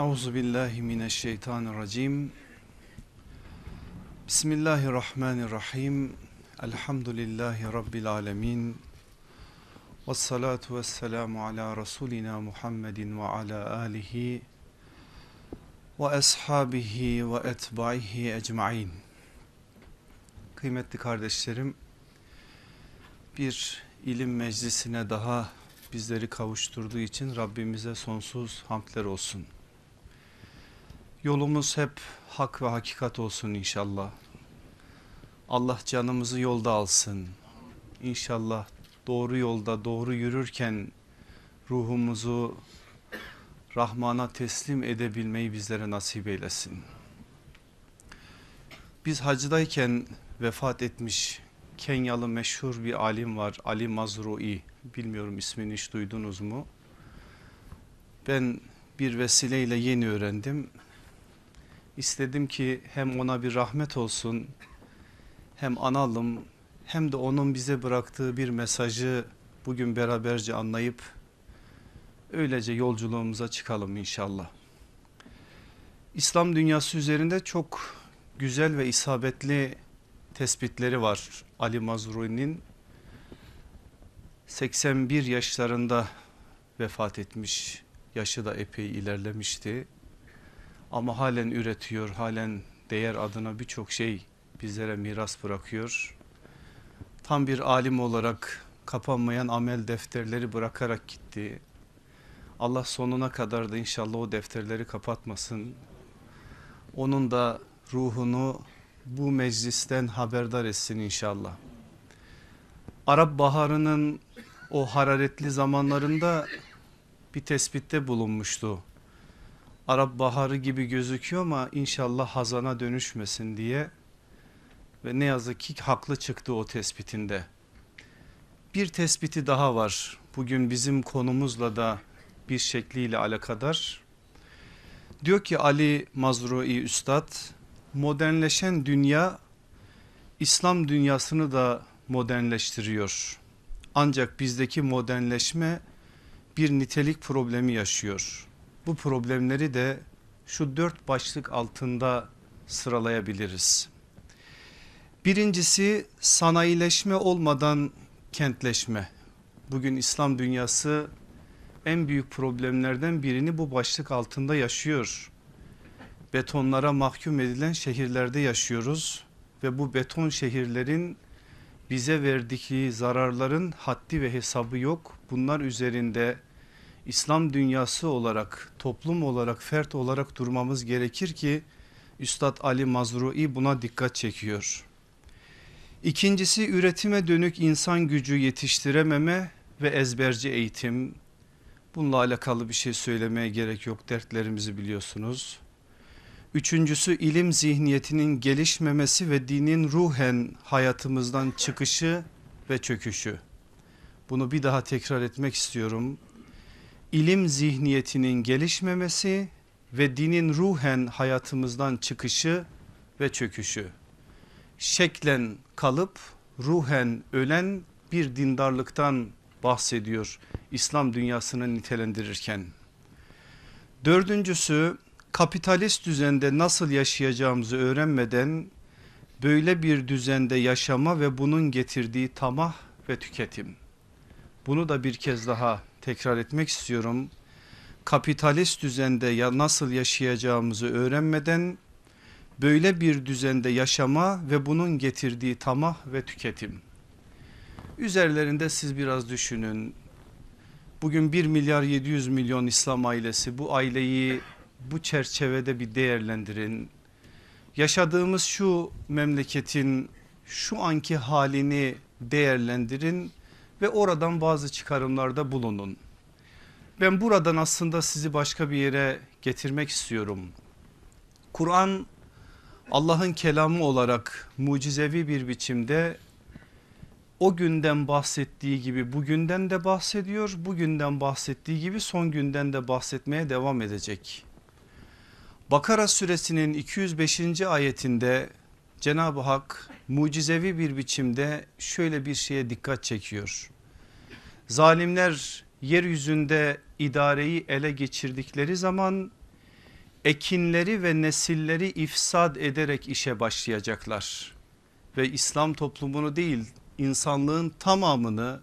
Euzu billahi mineşşeytanirracim. Bismillahirrahmanirrahim. Elhamdülillahi rabbil alamin. Ves salatu vesselamu ala rasulina Muhammedin ve ala alihi ve ashabihi ve etbaihi ecmaîn. Kıymetli kardeşlerim, bir ilim meclisine daha bizleri kavuşturduğu için Rabbimize sonsuz hamdler olsun. Yolumuz hep hak ve hakikat olsun inşallah. Allah canımızı yolda alsın. İnşallah doğru yolda doğru yürürken ruhumuzu Rahman'a teslim edebilmeyi bizlere nasip eylesin. Biz hacıdayken vefat etmiş Kenyalı meşhur bir alim var Ali Mazrui. Bilmiyorum ismini hiç duydunuz mu? Ben bir vesileyle yeni öğrendim. İstedim ki hem ona bir rahmet olsun hem analım hem de onun bize bıraktığı bir mesajı bugün beraberce anlayıp öylece yolculuğumuza çıkalım inşallah. İslam dünyası üzerinde çok güzel ve isabetli tespitleri var Ali Mazruni'nin 81 yaşlarında vefat etmiş yaşı da epey ilerlemişti ama halen üretiyor halen değer adına birçok şey bizlere miras bırakıyor tam bir alim olarak kapanmayan amel defterleri bırakarak gitti Allah sonuna kadar da inşallah o defterleri kapatmasın onun da ruhunu bu meclisten haberdar etsin inşallah. Arap Baharı'nın o hararetli zamanlarında bir tespitte bulunmuştu. Arap Baharı gibi gözüküyor ama inşallah hazana dönüşmesin diye ve ne yazık ki haklı çıktı o tespitinde. Bir tespiti daha var bugün bizim konumuzla da bir şekliyle alakadar. Diyor ki Ali Mazrui Üstad modernleşen dünya İslam dünyasını da modernleştiriyor. Ancak bizdeki modernleşme bir nitelik problemi yaşıyor. Bu problemleri de şu dört başlık altında sıralayabiliriz. Birincisi sanayileşme olmadan kentleşme. Bugün İslam dünyası en büyük problemlerden birini bu başlık altında yaşıyor betonlara mahkum edilen şehirlerde yaşıyoruz ve bu beton şehirlerin bize verdikleri zararların haddi ve hesabı yok. Bunlar üzerinde İslam dünyası olarak toplum olarak fert olarak durmamız gerekir ki Üstad Ali Mazrui buna dikkat çekiyor. İkincisi üretime dönük insan gücü yetiştirememe ve ezberci eğitim. Bununla alakalı bir şey söylemeye gerek yok dertlerimizi biliyorsunuz. Üçüncüsü ilim zihniyetinin gelişmemesi ve dinin ruhen hayatımızdan çıkışı ve çöküşü. Bunu bir daha tekrar etmek istiyorum. İlim zihniyetinin gelişmemesi ve dinin ruhen hayatımızdan çıkışı ve çöküşü. Şeklen kalıp ruhen ölen bir dindarlıktan bahsediyor İslam dünyasını nitelendirirken. Dördüncüsü kapitalist düzende nasıl yaşayacağımızı öğrenmeden böyle bir düzende yaşama ve bunun getirdiği tamah ve tüketim. Bunu da bir kez daha tekrar etmek istiyorum. Kapitalist düzende ya nasıl yaşayacağımızı öğrenmeden böyle bir düzende yaşama ve bunun getirdiği tamah ve tüketim. Üzerlerinde siz biraz düşünün. Bugün 1 milyar 700 milyon İslam ailesi bu aileyi bu çerçevede bir değerlendirin. Yaşadığımız şu memleketin şu anki halini değerlendirin ve oradan bazı çıkarımlarda bulunun. Ben buradan aslında sizi başka bir yere getirmek istiyorum. Kur'an Allah'ın kelamı olarak mucizevi bir biçimde o günden bahsettiği gibi bugünden de bahsediyor. Bugünden bahsettiği gibi son günden de bahsetmeye devam edecek. Bakara suresinin 205. ayetinde Cenab-ı Hak mucizevi bir biçimde şöyle bir şeye dikkat çekiyor. Zalimler yeryüzünde idareyi ele geçirdikleri zaman ekinleri ve nesilleri ifsad ederek işe başlayacaklar. Ve İslam toplumunu değil insanlığın tamamını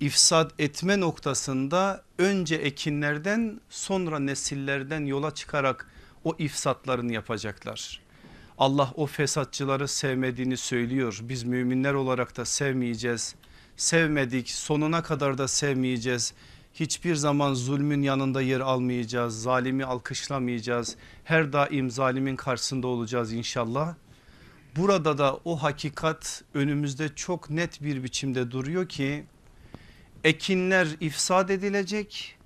ifsad etme noktasında önce ekinlerden sonra nesillerden yola çıkarak o ifsatlarını yapacaklar. Allah o fesatçıları sevmediğini söylüyor. Biz müminler olarak da sevmeyeceğiz. Sevmedik sonuna kadar da sevmeyeceğiz. Hiçbir zaman zulmün yanında yer almayacağız. Zalimi alkışlamayacağız. Her daim zalimin karşısında olacağız inşallah. Burada da o hakikat önümüzde çok net bir biçimde duruyor ki ekinler ifsad edilecek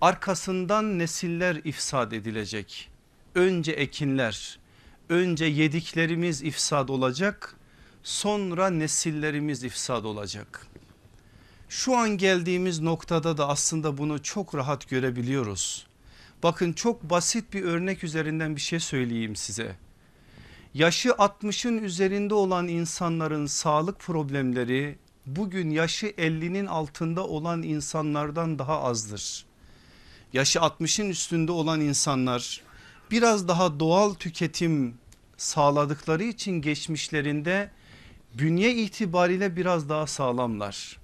arkasından nesiller ifsad edilecek. Önce ekinler önce yediklerimiz ifsad olacak sonra nesillerimiz ifsad olacak. Şu an geldiğimiz noktada da aslında bunu çok rahat görebiliyoruz. Bakın çok basit bir örnek üzerinden bir şey söyleyeyim size. Yaşı 60'ın üzerinde olan insanların sağlık problemleri bugün yaşı 50'nin altında olan insanlardan daha azdır. Yaşı 60'ın üstünde olan insanlar biraz daha doğal tüketim sağladıkları için geçmişlerinde bünye itibariyle biraz daha sağlamlar.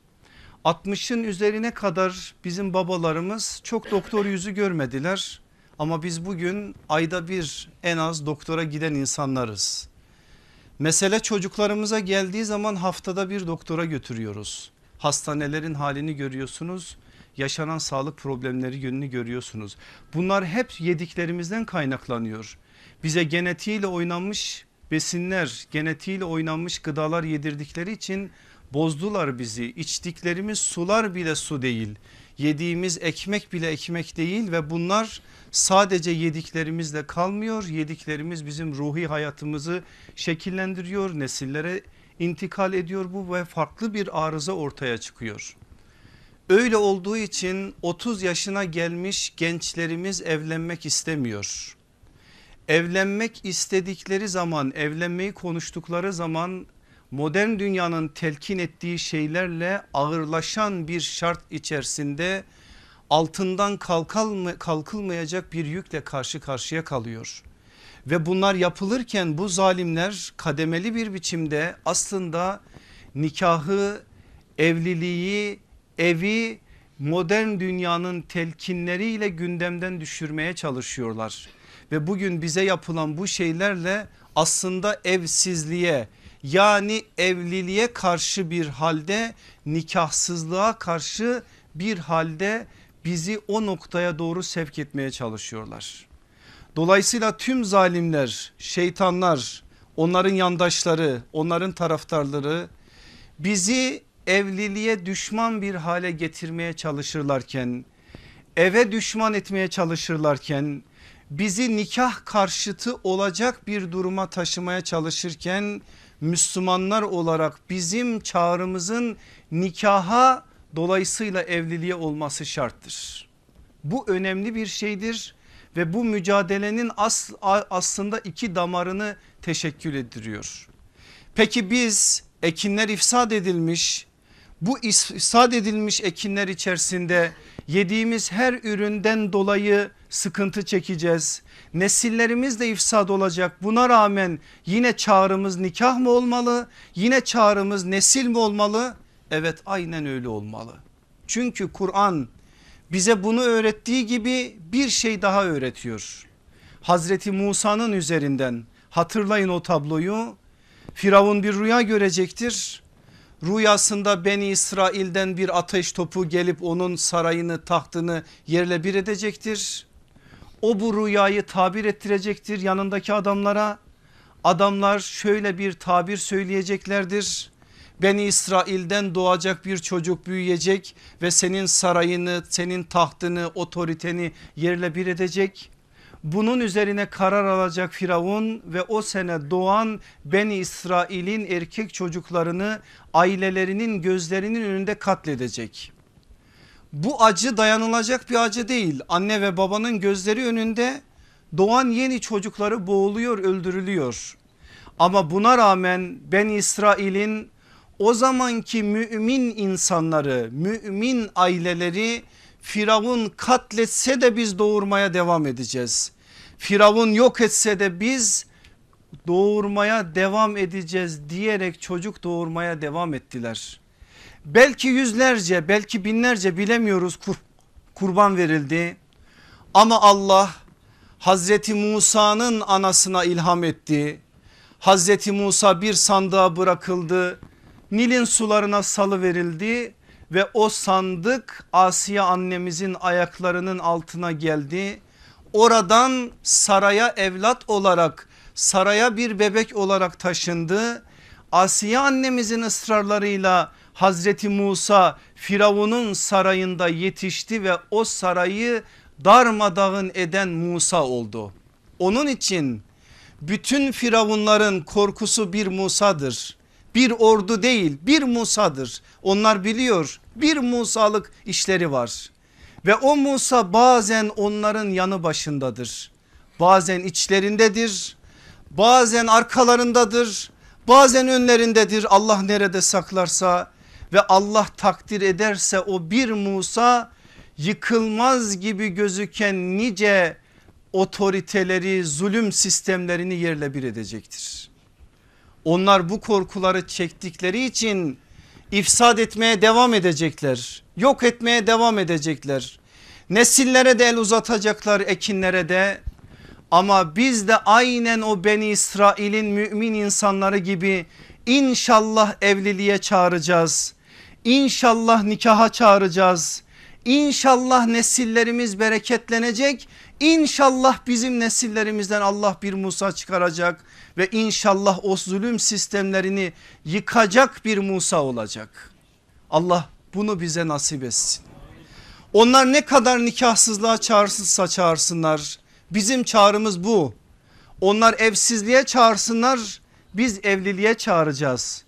60'ın üzerine kadar bizim babalarımız çok doktor yüzü görmediler. Ama biz bugün ayda bir en az doktora giden insanlarız. Mesele çocuklarımıza geldiği zaman haftada bir doktora götürüyoruz. Hastanelerin halini görüyorsunuz. Yaşanan sağlık problemleri yönünü görüyorsunuz. Bunlar hep yediklerimizden kaynaklanıyor. Bize genetiğiyle oynanmış besinler, genetiğiyle oynanmış gıdalar yedirdikleri için bozdular bizi. İçtiklerimiz sular bile su değil. Yediğimiz ekmek bile ekmek değil ve bunlar sadece yediklerimizle kalmıyor. Yediklerimiz bizim ruhi hayatımızı şekillendiriyor, nesillere intikal ediyor bu ve farklı bir arıza ortaya çıkıyor. Öyle olduğu için 30 yaşına gelmiş gençlerimiz evlenmek istemiyor. Evlenmek istedikleri zaman evlenmeyi konuştukları zaman modern dünyanın telkin ettiği şeylerle ağırlaşan bir şart içerisinde altından kalkılmayacak bir yükle karşı karşıya kalıyor. Ve bunlar yapılırken bu zalimler kademeli bir biçimde aslında nikahı, evliliği, evi modern dünyanın telkinleriyle gündemden düşürmeye çalışıyorlar. Ve bugün bize yapılan bu şeylerle aslında evsizliğe yani evliliğe karşı bir halde nikahsızlığa karşı bir halde bizi o noktaya doğru sevk etmeye çalışıyorlar. Dolayısıyla tüm zalimler, şeytanlar, onların yandaşları, onların taraftarları bizi evliliğe düşman bir hale getirmeye çalışırlarken, eve düşman etmeye çalışırlarken, bizi nikah karşıtı olacak bir duruma taşımaya çalışırken Müslümanlar olarak bizim çağrımızın nikaha dolayısıyla evliliğe olması şarttır. Bu önemli bir şeydir ve bu mücadelenin as, aslında iki damarını teşekkül ediyor. Peki biz ekinler ifsad edilmiş bu ifsad edilmiş ekinler içerisinde yediğimiz her üründen dolayı sıkıntı çekeceğiz. Nesillerimiz de ifsad olacak. Buna rağmen yine çağrımız nikah mı olmalı? Yine çağrımız nesil mi olmalı? Evet aynen öyle olmalı. Çünkü Kur'an bize bunu öğrettiği gibi bir şey daha öğretiyor. Hazreti Musa'nın üzerinden hatırlayın o tabloyu. Firavun bir rüya görecektir. Rüyasında Beni İsrail'den bir ateş topu gelip onun sarayını tahtını yerle bir edecektir. O bu rüyayı tabir ettirecektir yanındaki adamlara. Adamlar şöyle bir tabir söyleyeceklerdir. Beni İsrail'den doğacak bir çocuk büyüyecek ve senin sarayını, senin tahtını, otoriteni yerle bir edecek. Bunun üzerine karar alacak Firavun ve o sene doğan Beni İsrail'in erkek çocuklarını ailelerinin gözlerinin önünde katledecek. Bu acı dayanılacak bir acı değil. Anne ve babanın gözleri önünde doğan yeni çocukları boğuluyor, öldürülüyor. Ama buna rağmen Ben İsrail'in o zamanki mümin insanları, mümin aileleri Firavun katletse de biz doğurmaya devam edeceğiz. Firavun yok etse de biz doğurmaya devam edeceğiz diyerek çocuk doğurmaya devam ettiler. Belki yüzlerce belki binlerce bilemiyoruz kur, kurban verildi. Ama Allah Hazreti Musa'nın anasına ilham etti. Hazreti Musa bir sandığa bırakıldı. Nil'in sularına salı verildi ve o sandık Asiye annemizin ayaklarının altına geldi. Oradan saraya evlat olarak saraya bir bebek olarak taşındı. Asiye annemizin ısrarlarıyla Hazreti Musa Firavun'un sarayında yetişti ve o sarayı darmadağın eden Musa oldu. Onun için bütün firavunların korkusu bir Musa'dır. Bir ordu değil bir Musa'dır. Onlar biliyor bir Musalık işleri var. Ve o Musa bazen onların yanı başındadır. Bazen içlerindedir. Bazen arkalarındadır. Bazen önlerindedir. Allah nerede saklarsa ve Allah takdir ederse o bir Musa yıkılmaz gibi gözüken nice otoriteleri zulüm sistemlerini yerle bir edecektir. Onlar bu korkuları çektikleri için ifsad etmeye devam edecekler. Yok etmeye devam edecekler. Nesillere de el uzatacaklar ekinlere de ama biz de aynen o Beni İsrail'in mümin insanları gibi inşallah evliliğe çağıracağız. İnşallah nikaha çağıracağız. İnşallah nesillerimiz bereketlenecek. İnşallah bizim nesillerimizden Allah bir Musa çıkaracak ve inşallah o zulüm sistemlerini yıkacak bir Musa olacak. Allah bunu bize nasip etsin. Onlar ne kadar nikahsızlığa çağırsızsa çağırsınlar. Bizim çağrımız bu. Onlar evsizliğe çağırsınlar biz evliliğe çağıracağız.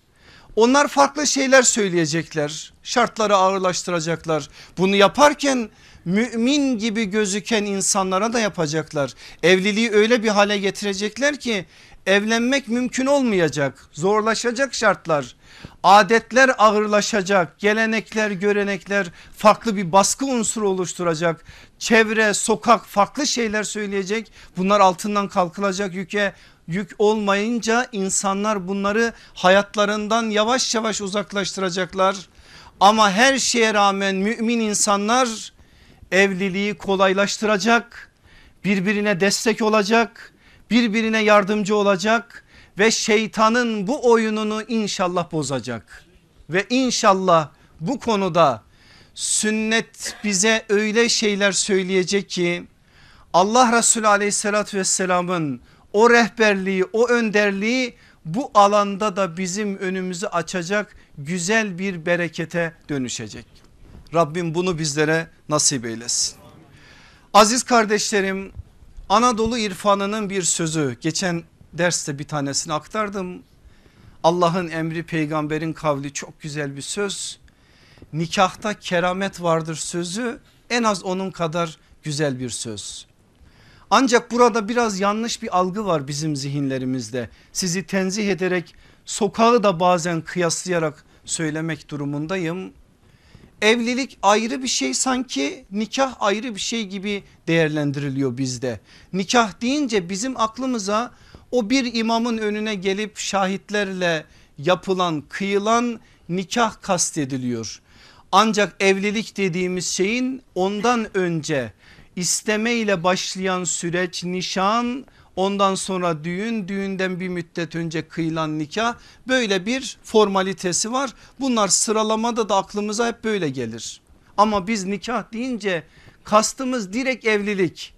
Onlar farklı şeyler söyleyecekler. Şartları ağırlaştıracaklar. Bunu yaparken mümin gibi gözüken insanlara da yapacaklar. Evliliği öyle bir hale getirecekler ki evlenmek mümkün olmayacak. Zorlaşacak şartlar. Adetler ağırlaşacak. Gelenekler, görenekler farklı bir baskı unsuru oluşturacak. Çevre, sokak farklı şeyler söyleyecek. Bunlar altından kalkılacak yüke yük olmayınca insanlar bunları hayatlarından yavaş yavaş uzaklaştıracaklar. Ama her şeye rağmen mümin insanlar evliliği kolaylaştıracak, birbirine destek olacak, birbirine yardımcı olacak ve şeytanın bu oyununu inşallah bozacak. Ve inşallah bu konuda sünnet bize öyle şeyler söyleyecek ki Allah Resulü aleyhissalatü vesselamın o rehberliği o önderliği bu alanda da bizim önümüzü açacak güzel bir berekete dönüşecek. Rabbim bunu bizlere nasip eylesin. Aziz kardeşlerim Anadolu irfanının bir sözü geçen derste bir tanesini aktardım. Allah'ın emri peygamberin kavli çok güzel bir söz. Nikahta keramet vardır sözü en az onun kadar güzel bir söz. Ancak burada biraz yanlış bir algı var bizim zihinlerimizde. Sizi tenzih ederek sokağı da bazen kıyaslayarak söylemek durumundayım. Evlilik ayrı bir şey sanki nikah ayrı bir şey gibi değerlendiriliyor bizde. Nikah deyince bizim aklımıza o bir imamın önüne gelip şahitlerle yapılan kıyılan nikah kastediliyor. Ancak evlilik dediğimiz şeyin ondan önce isteme ile başlayan süreç nişan ondan sonra düğün düğünden bir müddet önce kıyılan nikah böyle bir formalitesi var. Bunlar sıralamada da aklımıza hep böyle gelir. Ama biz nikah deyince kastımız direkt evlilik.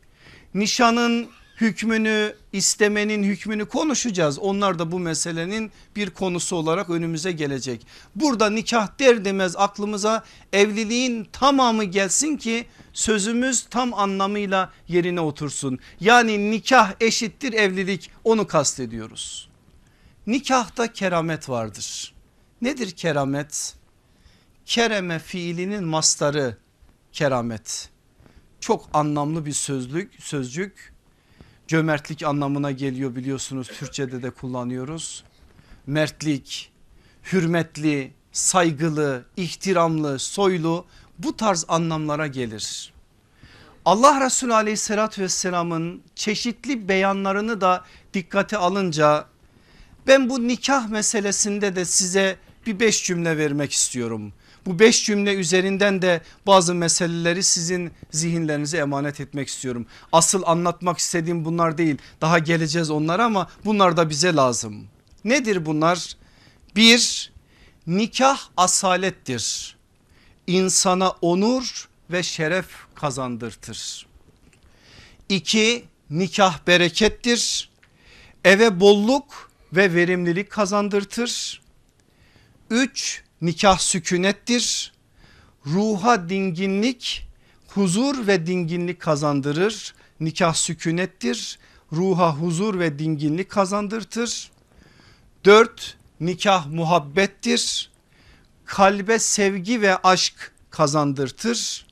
Nişanın hükmünü istemenin hükmünü konuşacağız. Onlar da bu meselenin bir konusu olarak önümüze gelecek. Burada nikah der demez aklımıza evliliğin tamamı gelsin ki sözümüz tam anlamıyla yerine otursun. Yani nikah eşittir evlilik onu kastediyoruz. Nikahta keramet vardır. Nedir keramet? Kereme fiilinin mastarı keramet. Çok anlamlı bir sözlük, sözcük. Cömertlik anlamına geliyor biliyorsunuz Türkçe'de de kullanıyoruz. Mertlik, hürmetli, saygılı, ihtiramlı, soylu bu tarz anlamlara gelir. Allah Resulü aleyhissalatü vesselamın çeşitli beyanlarını da dikkate alınca ben bu nikah meselesinde de size bir beş cümle vermek istiyorum. Bu beş cümle üzerinden de bazı meseleleri sizin zihinlerinize emanet etmek istiyorum. Asıl anlatmak istediğim bunlar değil daha geleceğiz onlara ama bunlar da bize lazım. Nedir bunlar? Bir nikah asalettir. İnsana onur ve şeref kazandırtır. İki nikah berekettir. Eve bolluk ve verimlilik kazandırtır. Üç nikah sükunettir. Ruha dinginlik, huzur ve dinginlik kazandırır. Nikah sükunettir. Ruha huzur ve dinginlik kazandırtır. Dört nikah muhabbettir. Kalbe sevgi ve aşk kazandırtır.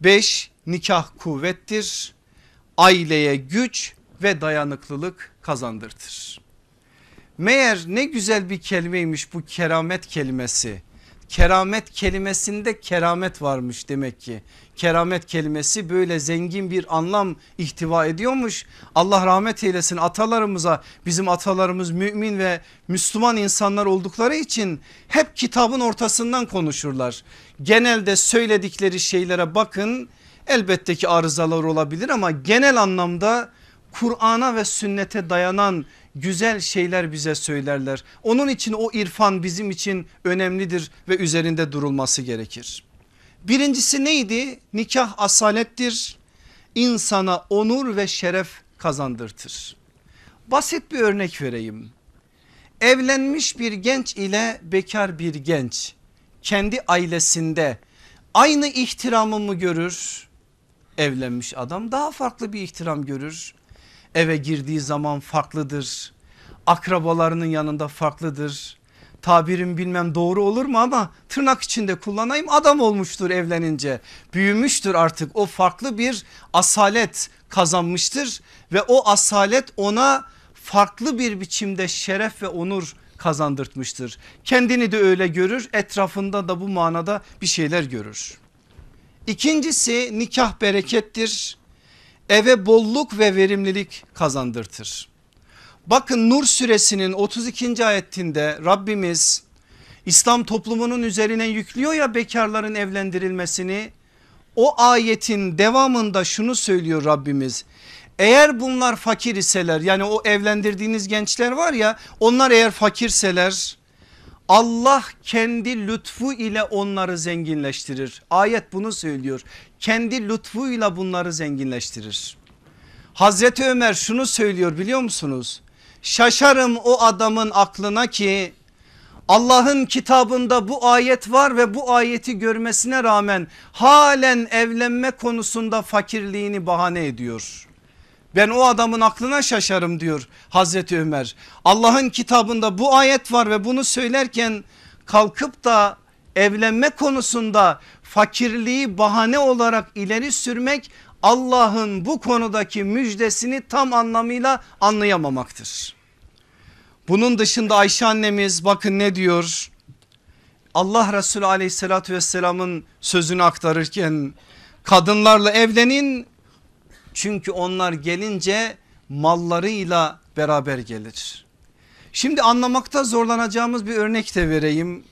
Beş nikah kuvvettir. Aileye güç ve dayanıklılık kazandırtır. Meğer ne güzel bir kelimeymiş bu keramet kelimesi. Keramet kelimesinde keramet varmış demek ki. Keramet kelimesi böyle zengin bir anlam ihtiva ediyormuş. Allah rahmet eylesin atalarımıza bizim atalarımız mümin ve Müslüman insanlar oldukları için hep kitabın ortasından konuşurlar. Genelde söyledikleri şeylere bakın elbette ki arızalar olabilir ama genel anlamda Kur'an'a ve sünnete dayanan güzel şeyler bize söylerler. Onun için o irfan bizim için önemlidir ve üzerinde durulması gerekir. Birincisi neydi? Nikah asalettir. İnsana onur ve şeref kazandırtır. Basit bir örnek vereyim. Evlenmiş bir genç ile bekar bir genç kendi ailesinde aynı ihtiramı mı görür? Evlenmiş adam daha farklı bir ihtiram görür eve girdiği zaman farklıdır. Akrabalarının yanında farklıdır. Tabirim bilmem doğru olur mu ama tırnak içinde kullanayım adam olmuştur evlenince. Büyümüştür artık o farklı bir asalet kazanmıştır ve o asalet ona farklı bir biçimde şeref ve onur kazandırtmıştır. Kendini de öyle görür etrafında da bu manada bir şeyler görür. İkincisi nikah berekettir eve bolluk ve verimlilik kazandırtır. Bakın Nur suresinin 32. ayetinde Rabbimiz İslam toplumunun üzerine yüklüyor ya bekarların evlendirilmesini. O ayetin devamında şunu söylüyor Rabbimiz. Eğer bunlar fakir iseler yani o evlendirdiğiniz gençler var ya onlar eğer fakirseler Allah kendi lütfu ile onları zenginleştirir. Ayet bunu söylüyor. Kendi lütfuyla bunları zenginleştirir. Hazreti Ömer şunu söylüyor biliyor musunuz? Şaşarım o adamın aklına ki Allah'ın kitabında bu ayet var ve bu ayeti görmesine rağmen halen evlenme konusunda fakirliğini bahane ediyor. Ben o adamın aklına şaşarım diyor Hazreti Ömer. Allah'ın kitabında bu ayet var ve bunu söylerken kalkıp da evlenme konusunda fakirliği bahane olarak ileri sürmek Allah'ın bu konudaki müjdesini tam anlamıyla anlayamamaktır. Bunun dışında Ayşe annemiz bakın ne diyor? Allah Resulü aleyhissalatü vesselamın sözünü aktarırken kadınlarla evlenin çünkü onlar gelince mallarıyla beraber gelir. Şimdi anlamakta zorlanacağımız bir örnek de vereyim.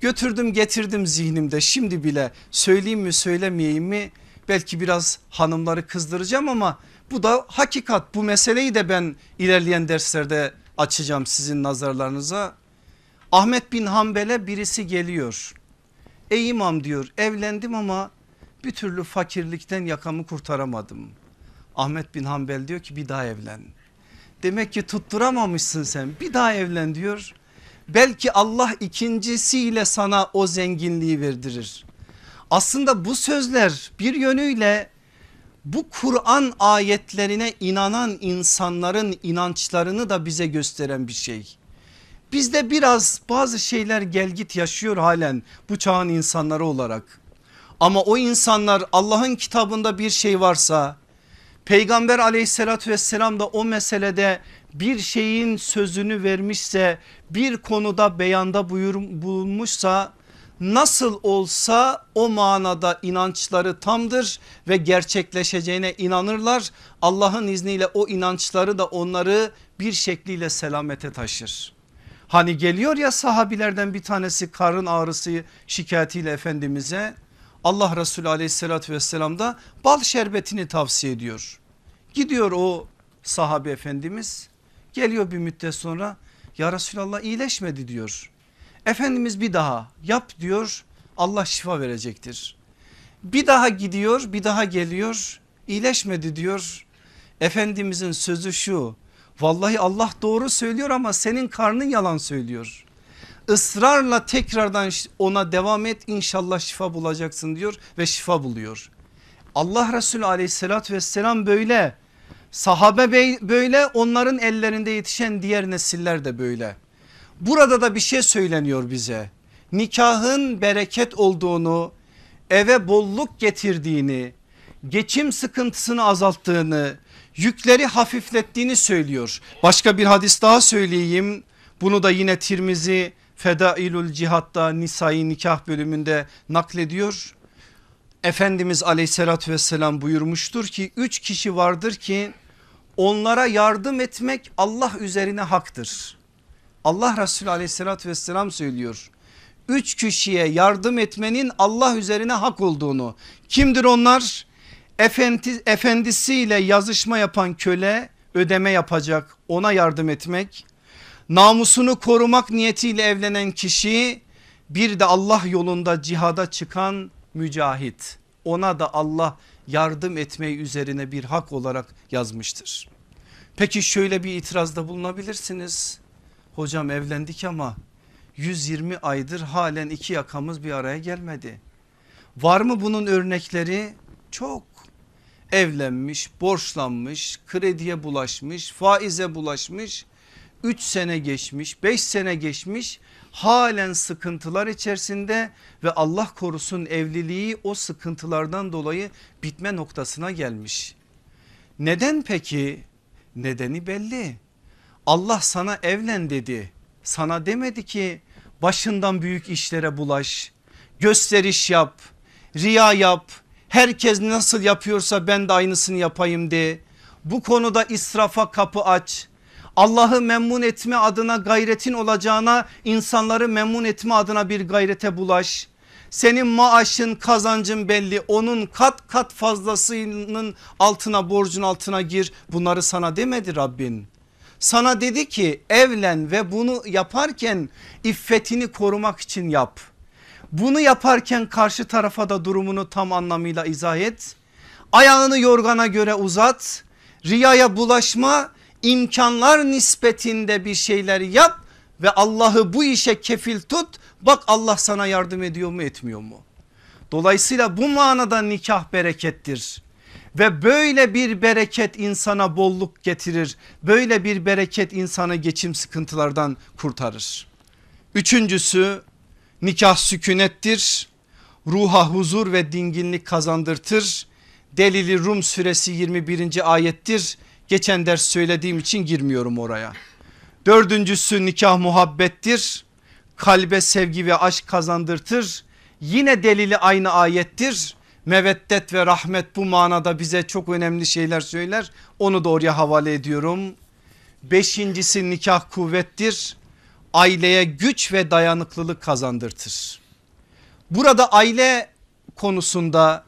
Götürdüm getirdim zihnimde şimdi bile söyleyeyim mi söylemeyeyim mi belki biraz hanımları kızdıracağım ama bu da hakikat bu meseleyi de ben ilerleyen derslerde açacağım sizin nazarlarınıza. Ahmet bin Hanbel'e birisi geliyor. Ey imam diyor evlendim ama bir türlü fakirlikten yakamı kurtaramadım. Ahmet bin Hanbel diyor ki bir daha evlen. Demek ki tutturamamışsın sen bir daha evlen diyor. Belki Allah ikincisiyle sana o zenginliği verdirir. Aslında bu sözler bir yönüyle bu Kur'an ayetlerine inanan insanların inançlarını da bize gösteren bir şey. Bizde biraz bazı şeyler gelgit yaşıyor halen bu çağın insanları olarak. Ama o insanlar Allah'ın kitabında bir şey varsa Peygamber aleyhissalatü vesselam da o meselede bir şeyin sözünü vermişse bir konuda beyanda bulunmuşsa nasıl olsa o manada inançları tamdır ve gerçekleşeceğine inanırlar. Allah'ın izniyle o inançları da onları bir şekliyle selamete taşır. Hani geliyor ya sahabilerden bir tanesi karın ağrısı şikayetiyle Efendimiz'e Allah Resulü aleyhissalatü vesselam da bal şerbetini tavsiye ediyor. Gidiyor o sahabe efendimiz geliyor bir müddet sonra ya Resulallah iyileşmedi diyor. Efendimiz bir daha yap diyor Allah şifa verecektir. Bir daha gidiyor bir daha geliyor iyileşmedi diyor. Efendimizin sözü şu vallahi Allah doğru söylüyor ama senin karnın yalan söylüyor. Israrla tekrardan ona devam et inşallah şifa bulacaksın diyor ve şifa buluyor. Allah Resulü aleyhissalatü vesselam böyle sahabe böyle onların ellerinde yetişen diğer nesiller de böyle. Burada da bir şey söyleniyor bize. Nikahın bereket olduğunu, eve bolluk getirdiğini, geçim sıkıntısını azalttığını, yükleri hafiflettiğini söylüyor. Başka bir hadis daha söyleyeyim. Bunu da yine Tirmizi Fedailül Cihat'ta Nisai nikah bölümünde naklediyor. Efendimiz aleyhissalatü vesselam buyurmuştur ki üç kişi vardır ki onlara yardım etmek Allah üzerine haktır. Allah Resulü aleyhissalatü vesselam söylüyor. Üç kişiye yardım etmenin Allah üzerine hak olduğunu. Kimdir onlar? Efendi, efendisiyle yazışma yapan köle ödeme yapacak ona yardım etmek. Namusunu korumak niyetiyle evlenen kişi bir de Allah yolunda cihada çıkan mücahit. Ona da Allah yardım etmeyi üzerine bir hak olarak yazmıştır. Peki şöyle bir itirazda bulunabilirsiniz. Hocam evlendik ama 120 aydır halen iki yakamız bir araya gelmedi. Var mı bunun örnekleri? Çok. Evlenmiş, borçlanmış, krediye bulaşmış, faize bulaşmış. 3 sene geçmiş, 5 sene geçmiş halen sıkıntılar içerisinde ve Allah korusun evliliği o sıkıntılardan dolayı bitme noktasına gelmiş. Neden peki? Nedeni belli. Allah sana evlen dedi. Sana demedi ki başından büyük işlere bulaş, gösteriş yap, riya yap, herkes nasıl yapıyorsa ben de aynısını yapayım de. Bu konuda israfa kapı aç. Allah'ı memnun etme adına gayretin olacağına insanları memnun etme adına bir gayrete bulaş. Senin maaşın kazancın belli onun kat kat fazlasının altına borcun altına gir bunları sana demedi Rabbin. Sana dedi ki evlen ve bunu yaparken iffetini korumak için yap. Bunu yaparken karşı tarafa da durumunu tam anlamıyla izah et. Ayağını yorgana göre uzat. Riyaya bulaşma imkanlar nispetinde bir şeyler yap ve Allah'ı bu işe kefil tut. Bak Allah sana yardım ediyor mu etmiyor mu? Dolayısıyla bu manada nikah berekettir. Ve böyle bir bereket insana bolluk getirir. Böyle bir bereket insanı geçim sıkıntılardan kurtarır. Üçüncüsü nikah sükunettir. Ruha huzur ve dinginlik kazandırtır. Delili Rum suresi 21. ayettir. Geçen ders söylediğim için girmiyorum oraya. Dördüncüsü nikah muhabbettir. Kalbe sevgi ve aşk kazandırtır. Yine delili aynı ayettir. Meveddet ve rahmet bu manada bize çok önemli şeyler söyler. Onu da oraya havale ediyorum. Beşincisi nikah kuvvettir. Aileye güç ve dayanıklılık kazandırtır. Burada aile konusunda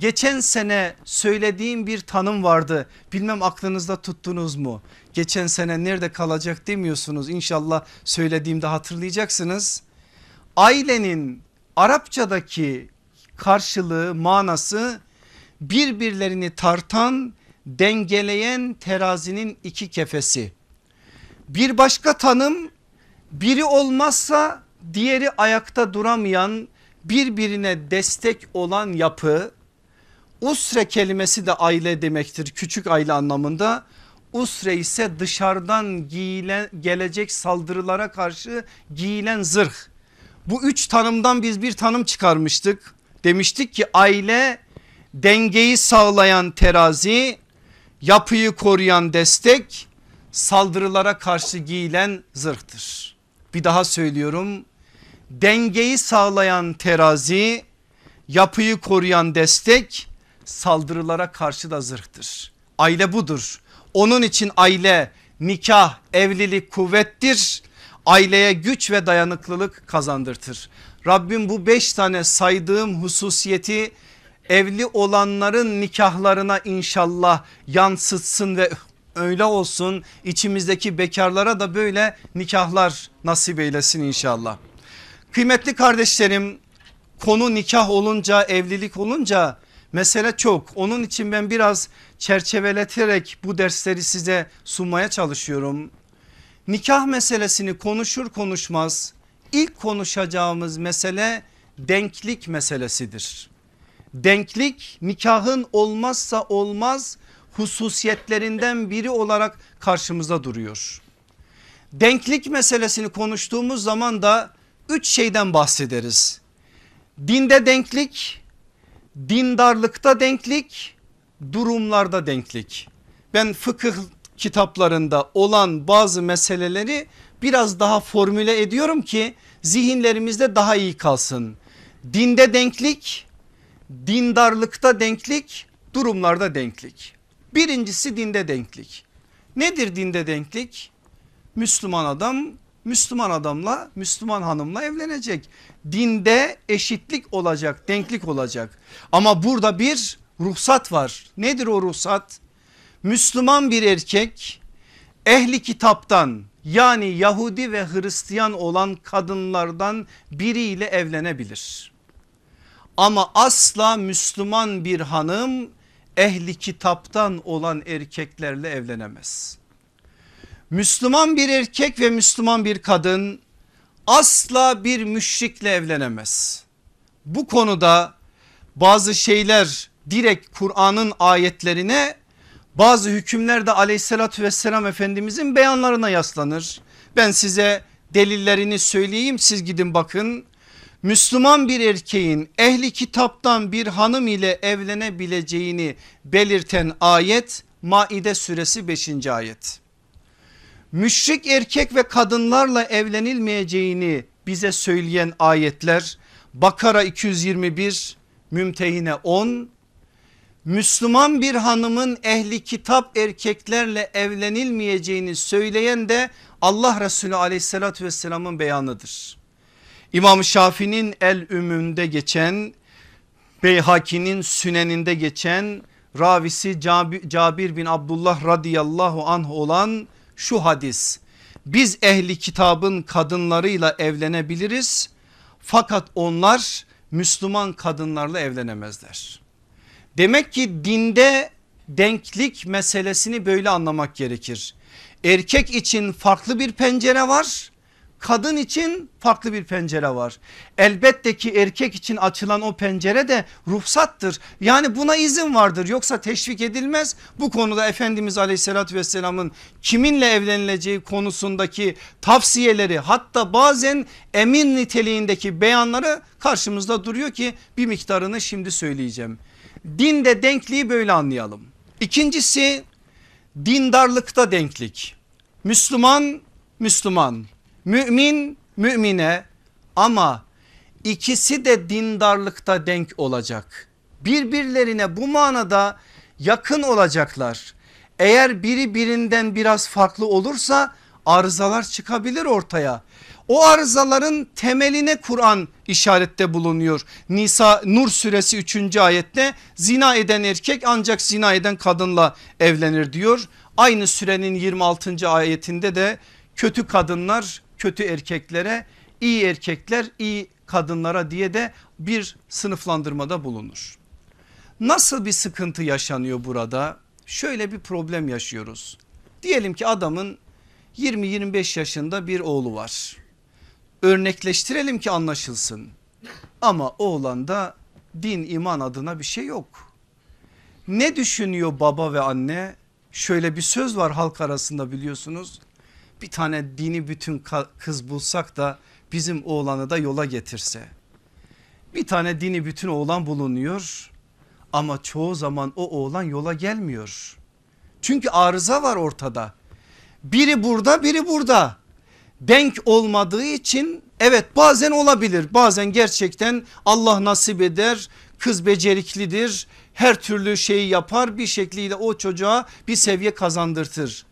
geçen sene söylediğim bir tanım vardı. Bilmem aklınızda tuttunuz mu? Geçen sene nerede kalacak demiyorsunuz. İnşallah söylediğimde hatırlayacaksınız. Ailenin Arapçadaki karşılığı manası birbirlerini tartan dengeleyen terazinin iki kefesi. Bir başka tanım biri olmazsa diğeri ayakta duramayan birbirine destek olan yapı. Usre kelimesi de aile demektir küçük aile anlamında. Usre ise dışarıdan giyilen, gelecek saldırılara karşı giyilen zırh. Bu üç tanımdan biz bir tanım çıkarmıştık. Demiştik ki aile dengeyi sağlayan terazi, yapıyı koruyan destek, saldırılara karşı giyilen zırhtır. Bir daha söylüyorum. dengeyi sağlayan terazi, yapıyı koruyan destek, saldırılara karşı da zırhtır. Aile budur. Onun için aile, nikah, evlilik kuvvettir. Aileye güç ve dayanıklılık kazandırtır. Rabbim bu beş tane saydığım hususiyeti evli olanların nikahlarına inşallah yansıtsın ve öyle olsun. İçimizdeki bekarlara da böyle nikahlar nasip eylesin inşallah. Kıymetli kardeşlerim konu nikah olunca evlilik olunca mesele çok. Onun için ben biraz çerçeveleterek bu dersleri size sunmaya çalışıyorum. Nikah meselesini konuşur konuşmaz ilk konuşacağımız mesele denklik meselesidir. Denklik nikahın olmazsa olmaz hususiyetlerinden biri olarak karşımıza duruyor. Denklik meselesini konuştuğumuz zaman da üç şeyden bahsederiz. Dinde denklik, dindarlıkta denklik, durumlarda denklik. Ben fıkıh kitaplarında olan bazı meseleleri biraz daha formüle ediyorum ki zihinlerimizde daha iyi kalsın. Dinde denklik, dindarlıkta denklik, durumlarda denklik. Birincisi dinde denklik. Nedir dinde denklik? Müslüman adam Müslüman adamla Müslüman hanımla evlenecek. Dinde eşitlik olacak denklik olacak. Ama burada bir ruhsat var. Nedir o ruhsat? Müslüman bir erkek ehli kitaptan yani Yahudi ve Hristiyan olan kadınlardan biriyle evlenebilir. Ama asla Müslüman bir hanım ehli kitaptan olan erkeklerle evlenemez. Müslüman bir erkek ve Müslüman bir kadın asla bir müşrikle evlenemez. Bu konuda bazı şeyler direkt Kur'an'ın ayetlerine bazı hükümler de aleyhissalatü vesselam efendimizin beyanlarına yaslanır. Ben size delillerini söyleyeyim siz gidin bakın. Müslüman bir erkeğin ehli kitaptan bir hanım ile evlenebileceğini belirten ayet Maide suresi 5. ayet. Müşrik erkek ve kadınlarla evlenilmeyeceğini bize söyleyen ayetler Bakara 221, Mümtehine 10, Müslüman bir hanımın ehli kitap erkeklerle evlenilmeyeceğini söyleyen de Allah Resulü aleyhissalatü vesselamın beyanıdır. İmam Şafii'nin el ümünde geçen Beyhaki'nin süneninde geçen ravisi Cabir bin Abdullah radıyallahu anh olan şu hadis. Biz ehli kitabın kadınlarıyla evlenebiliriz fakat onlar Müslüman kadınlarla evlenemezler. Demek ki dinde denklik meselesini böyle anlamak gerekir. Erkek için farklı bir pencere var kadın için farklı bir pencere var. Elbette ki erkek için açılan o pencere de ruhsattır. Yani buna izin vardır yoksa teşvik edilmez. Bu konuda Efendimiz aleyhissalatü vesselamın kiminle evlenileceği konusundaki tavsiyeleri hatta bazen emin niteliğindeki beyanları karşımızda duruyor ki bir miktarını şimdi söyleyeceğim. Dinde denkliği böyle anlayalım. İkincisi dindarlıkta denklik. Müslüman Müslüman mümin mümine ama ikisi de dindarlıkta denk olacak. Birbirlerine bu manada yakın olacaklar. Eğer biri birinden biraz farklı olursa arızalar çıkabilir ortaya. O arızaların temeline Kur'an işarette bulunuyor. Nisa Nur suresi 3. ayette zina eden erkek ancak zina eden kadınla evlenir diyor. Aynı sürenin 26. ayetinde de kötü kadınlar kötü erkeklere iyi erkekler iyi kadınlara diye de bir sınıflandırmada bulunur. Nasıl bir sıkıntı yaşanıyor burada? Şöyle bir problem yaşıyoruz. Diyelim ki adamın 20-25 yaşında bir oğlu var. Örnekleştirelim ki anlaşılsın. Ama oğlanda din iman adına bir şey yok. Ne düşünüyor baba ve anne? Şöyle bir söz var halk arasında biliyorsunuz bir tane dini bütün kız bulsak da bizim oğlanı da yola getirse. Bir tane dini bütün oğlan bulunuyor ama çoğu zaman o oğlan yola gelmiyor. Çünkü arıza var ortada. Biri burada biri burada. Denk olmadığı için Evet bazen olabilir bazen gerçekten Allah nasip eder kız beceriklidir her türlü şeyi yapar bir şekliyle o çocuğa bir seviye kazandırtır.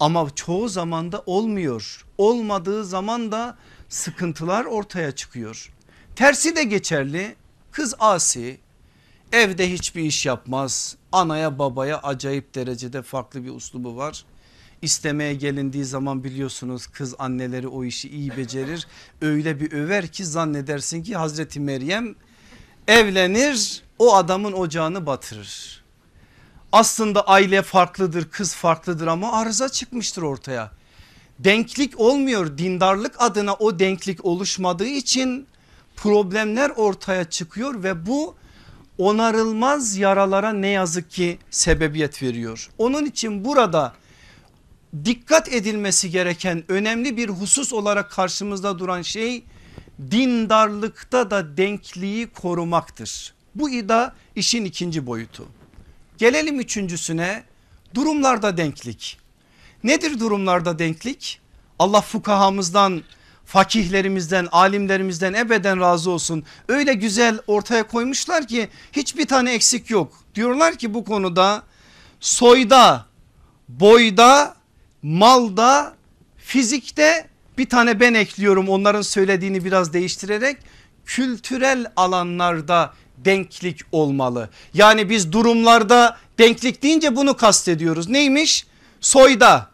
Ama çoğu zamanda olmuyor olmadığı zaman da sıkıntılar ortaya çıkıyor. Tersi de geçerli kız asi evde hiçbir iş yapmaz anaya babaya acayip derecede farklı bir uslubu var istemeye gelindiği zaman biliyorsunuz kız anneleri o işi iyi becerir. Öyle bir över ki zannedersin ki Hazreti Meryem evlenir o adamın ocağını batırır. Aslında aile farklıdır kız farklıdır ama arıza çıkmıştır ortaya. Denklik olmuyor dindarlık adına o denklik oluşmadığı için problemler ortaya çıkıyor ve bu onarılmaz yaralara ne yazık ki sebebiyet veriyor. Onun için burada dikkat edilmesi gereken önemli bir husus olarak karşımızda duran şey dindarlıkta da denkliği korumaktır. Bu ida işin ikinci boyutu. Gelelim üçüncüsüne durumlarda denklik. Nedir durumlarda denklik? Allah fukahamızdan fakihlerimizden alimlerimizden ebeden razı olsun. Öyle güzel ortaya koymuşlar ki hiçbir tane eksik yok. Diyorlar ki bu konuda soyda boyda malda fizikte bir tane ben ekliyorum onların söylediğini biraz değiştirerek kültürel alanlarda denklik olmalı. Yani biz durumlarda denklik deyince bunu kastediyoruz. Neymiş? Soyda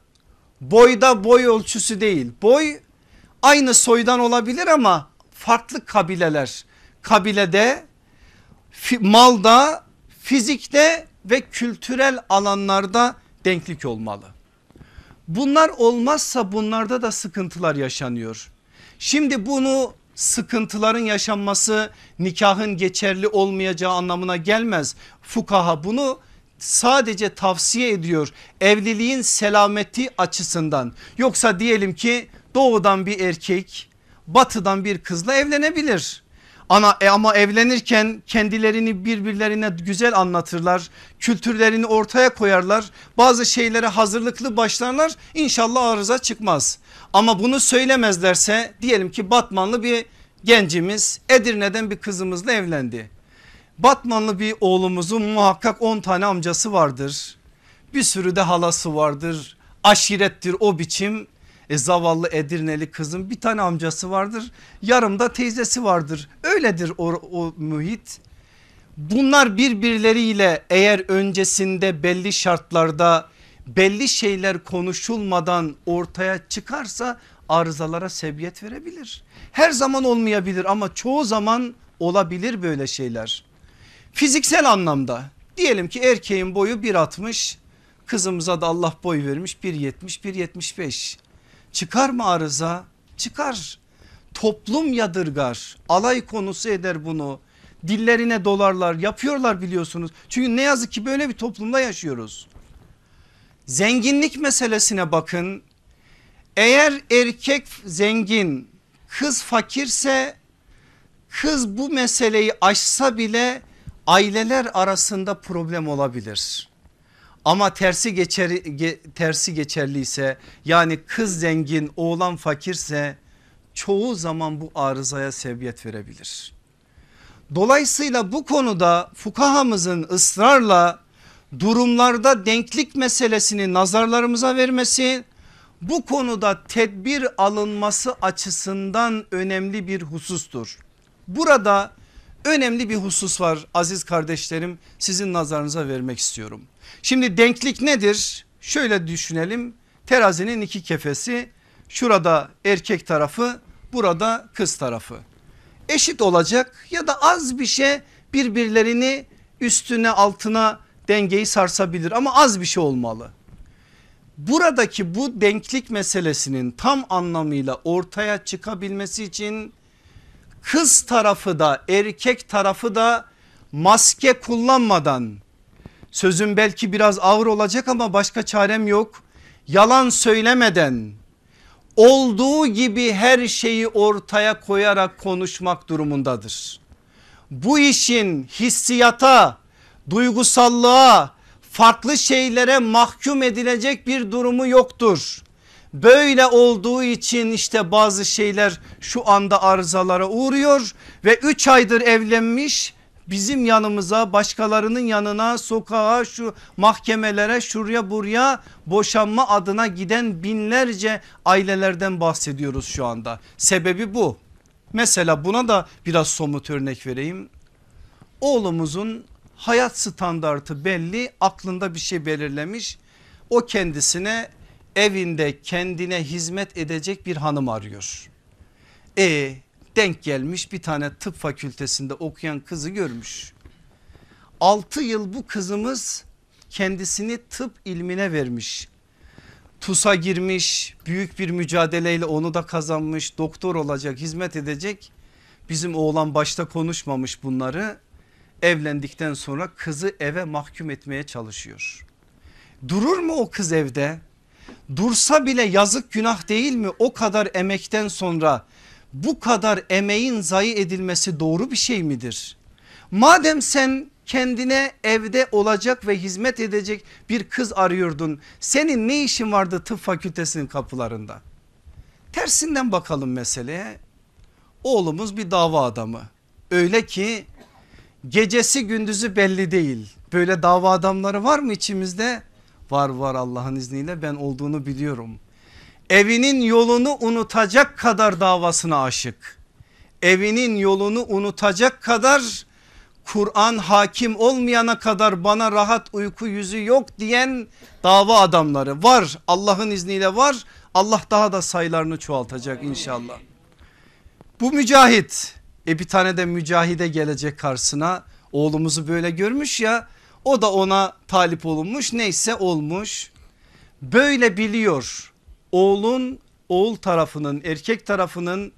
boyda boy ölçüsü değil boy aynı soydan olabilir ama farklı kabileler kabilede malda fizikte ve kültürel alanlarda denklik olmalı. Bunlar olmazsa bunlarda da sıkıntılar yaşanıyor. Şimdi bunu sıkıntıların yaşanması nikahın geçerli olmayacağı anlamına gelmez. Fukaha bunu sadece tavsiye ediyor evliliğin selameti açısından. Yoksa diyelim ki doğudan bir erkek batıdan bir kızla evlenebilir. Ana, e ama evlenirken kendilerini birbirlerine güzel anlatırlar. Kültürlerini ortaya koyarlar. Bazı şeylere hazırlıklı başlarlar. İnşallah arıza çıkmaz. Ama bunu söylemezlerse diyelim ki Batmanlı bir gencimiz Edirne'den bir kızımızla evlendi. Batmanlı bir oğlumuzun muhakkak 10 tane amcası vardır. Bir sürü de halası vardır. Aşirettir o biçim e zavallı Edirneli kızın bir tane amcası vardır yarım da teyzesi vardır öyledir o, o muhit. Bunlar birbirleriyle eğer öncesinde belli şartlarda belli şeyler konuşulmadan ortaya çıkarsa arızalara sebebiyet verebilir. Her zaman olmayabilir ama çoğu zaman olabilir böyle şeyler. Fiziksel anlamda diyelim ki erkeğin boyu 1.60 kızımıza da Allah boy vermiş 1.70 1.75 Çıkar mı arıza? Çıkar. Toplum yadırgar. Alay konusu eder bunu. Dillerine dolarlar yapıyorlar biliyorsunuz. Çünkü ne yazık ki böyle bir toplumda yaşıyoruz. Zenginlik meselesine bakın. Eğer erkek zengin kız fakirse kız bu meseleyi aşsa bile aileler arasında problem olabilir. Ama tersi geçer, ge, tersi geçerliyse yani kız zengin oğlan fakirse çoğu zaman bu arızaya sebebiyet verebilir. Dolayısıyla bu konuda fukahamızın ısrarla durumlarda denklik meselesini nazarlarımıza vermesi bu konuda tedbir alınması açısından önemli bir husustur. Burada önemli bir husus var aziz kardeşlerim sizin nazarınıza vermek istiyorum. Şimdi denklik nedir? Şöyle düşünelim terazinin iki kefesi şurada erkek tarafı burada kız tarafı. Eşit olacak ya da az bir şey birbirlerini üstüne altına dengeyi sarsabilir ama az bir şey olmalı. Buradaki bu denklik meselesinin tam anlamıyla ortaya çıkabilmesi için kız tarafı da erkek tarafı da maske kullanmadan sözüm belki biraz ağır olacak ama başka çarem yok. Yalan söylemeden olduğu gibi her şeyi ortaya koyarak konuşmak durumundadır. Bu işin hissiyata, duygusallığa, farklı şeylere mahkum edilecek bir durumu yoktur. Böyle olduğu için işte bazı şeyler şu anda arızalara uğruyor ve 3 aydır evlenmiş bizim yanımıza başkalarının yanına sokağa şu mahkemelere şuraya buraya boşanma adına giden binlerce ailelerden bahsediyoruz şu anda. Sebebi bu. Mesela buna da biraz somut örnek vereyim. Oğlumuzun hayat standartı belli aklında bir şey belirlemiş. O kendisine evinde kendine hizmet edecek bir hanım arıyor. E denk gelmiş bir tane tıp fakültesinde okuyan kızı görmüş. 6 yıl bu kızımız kendisini tıp ilmine vermiş. TUS'a girmiş büyük bir mücadeleyle onu da kazanmış doktor olacak hizmet edecek. Bizim oğlan başta konuşmamış bunları evlendikten sonra kızı eve mahkum etmeye çalışıyor. Durur mu o kız evde? Dursa bile yazık günah değil mi? O kadar emekten sonra bu kadar emeğin zayi edilmesi doğru bir şey midir? Madem sen kendine evde olacak ve hizmet edecek bir kız arıyordun. Senin ne işin vardı tıp fakültesinin kapılarında? Tersinden bakalım meseleye. Oğlumuz bir dava adamı. Öyle ki gecesi gündüzü belli değil. Böyle dava adamları var mı içimizde? Var var Allah'ın izniyle ben olduğunu biliyorum. Evinin yolunu unutacak kadar davasına aşık. Evinin yolunu unutacak kadar Kur'an hakim olmayana kadar bana rahat uyku yüzü yok diyen dava adamları var. Allah'ın izniyle var. Allah daha da sayılarını çoğaltacak inşallah. Bu mücahit e bir tane de mücahide gelecek karşısına oğlumuzu böyle görmüş ya o da ona talip olunmuş neyse olmuş. Böyle biliyor oğlun oğul tarafının erkek tarafının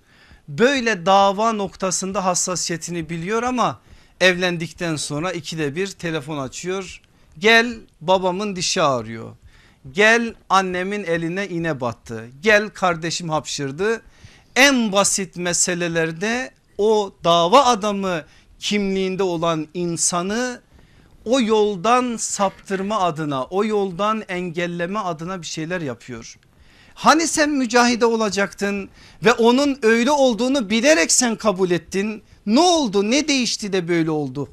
böyle dava noktasında hassasiyetini biliyor ama evlendikten sonra ikide bir telefon açıyor. Gel babamın dişi ağrıyor. Gel annemin eline iğne battı. Gel kardeşim hapşırdı. En basit meselelerde o dava adamı kimliğinde olan insanı o yoldan saptırma adına o yoldan engelleme adına bir şeyler yapıyor. Hani sen mücahide olacaktın ve onun öyle olduğunu bilerek sen kabul ettin. Ne oldu ne değişti de böyle oldu?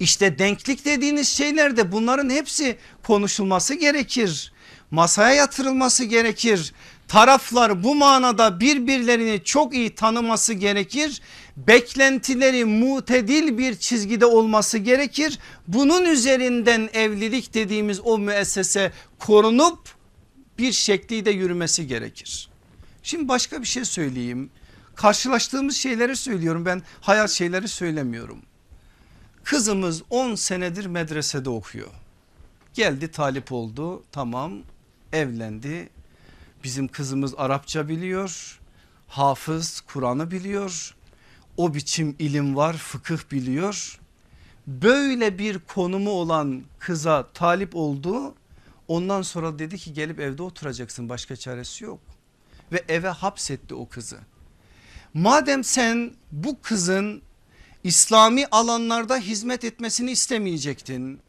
İşte denklik dediğiniz şeylerde bunların hepsi konuşulması gerekir. Masaya yatırılması gerekir. Taraflar bu manada birbirlerini çok iyi tanıması gerekir. Beklentileri mutedil bir çizgide olması gerekir. Bunun üzerinden evlilik dediğimiz o müessese korunup bir şekliyle yürümesi gerekir. Şimdi başka bir şey söyleyeyim. Karşılaştığımız şeyleri söylüyorum ben hayat şeyleri söylemiyorum. Kızımız 10 senedir medresede okuyor. Geldi talip oldu tamam evlendi. Bizim kızımız Arapça biliyor. Hafız Kur'an'ı biliyor. O biçim ilim var fıkıh biliyor. Böyle bir konumu olan kıza talip oldu. Ondan sonra dedi ki gelip evde oturacaksın başka çaresi yok. Ve eve hapsetti o kızı. Madem sen bu kızın İslami alanlarda hizmet etmesini istemeyecektin.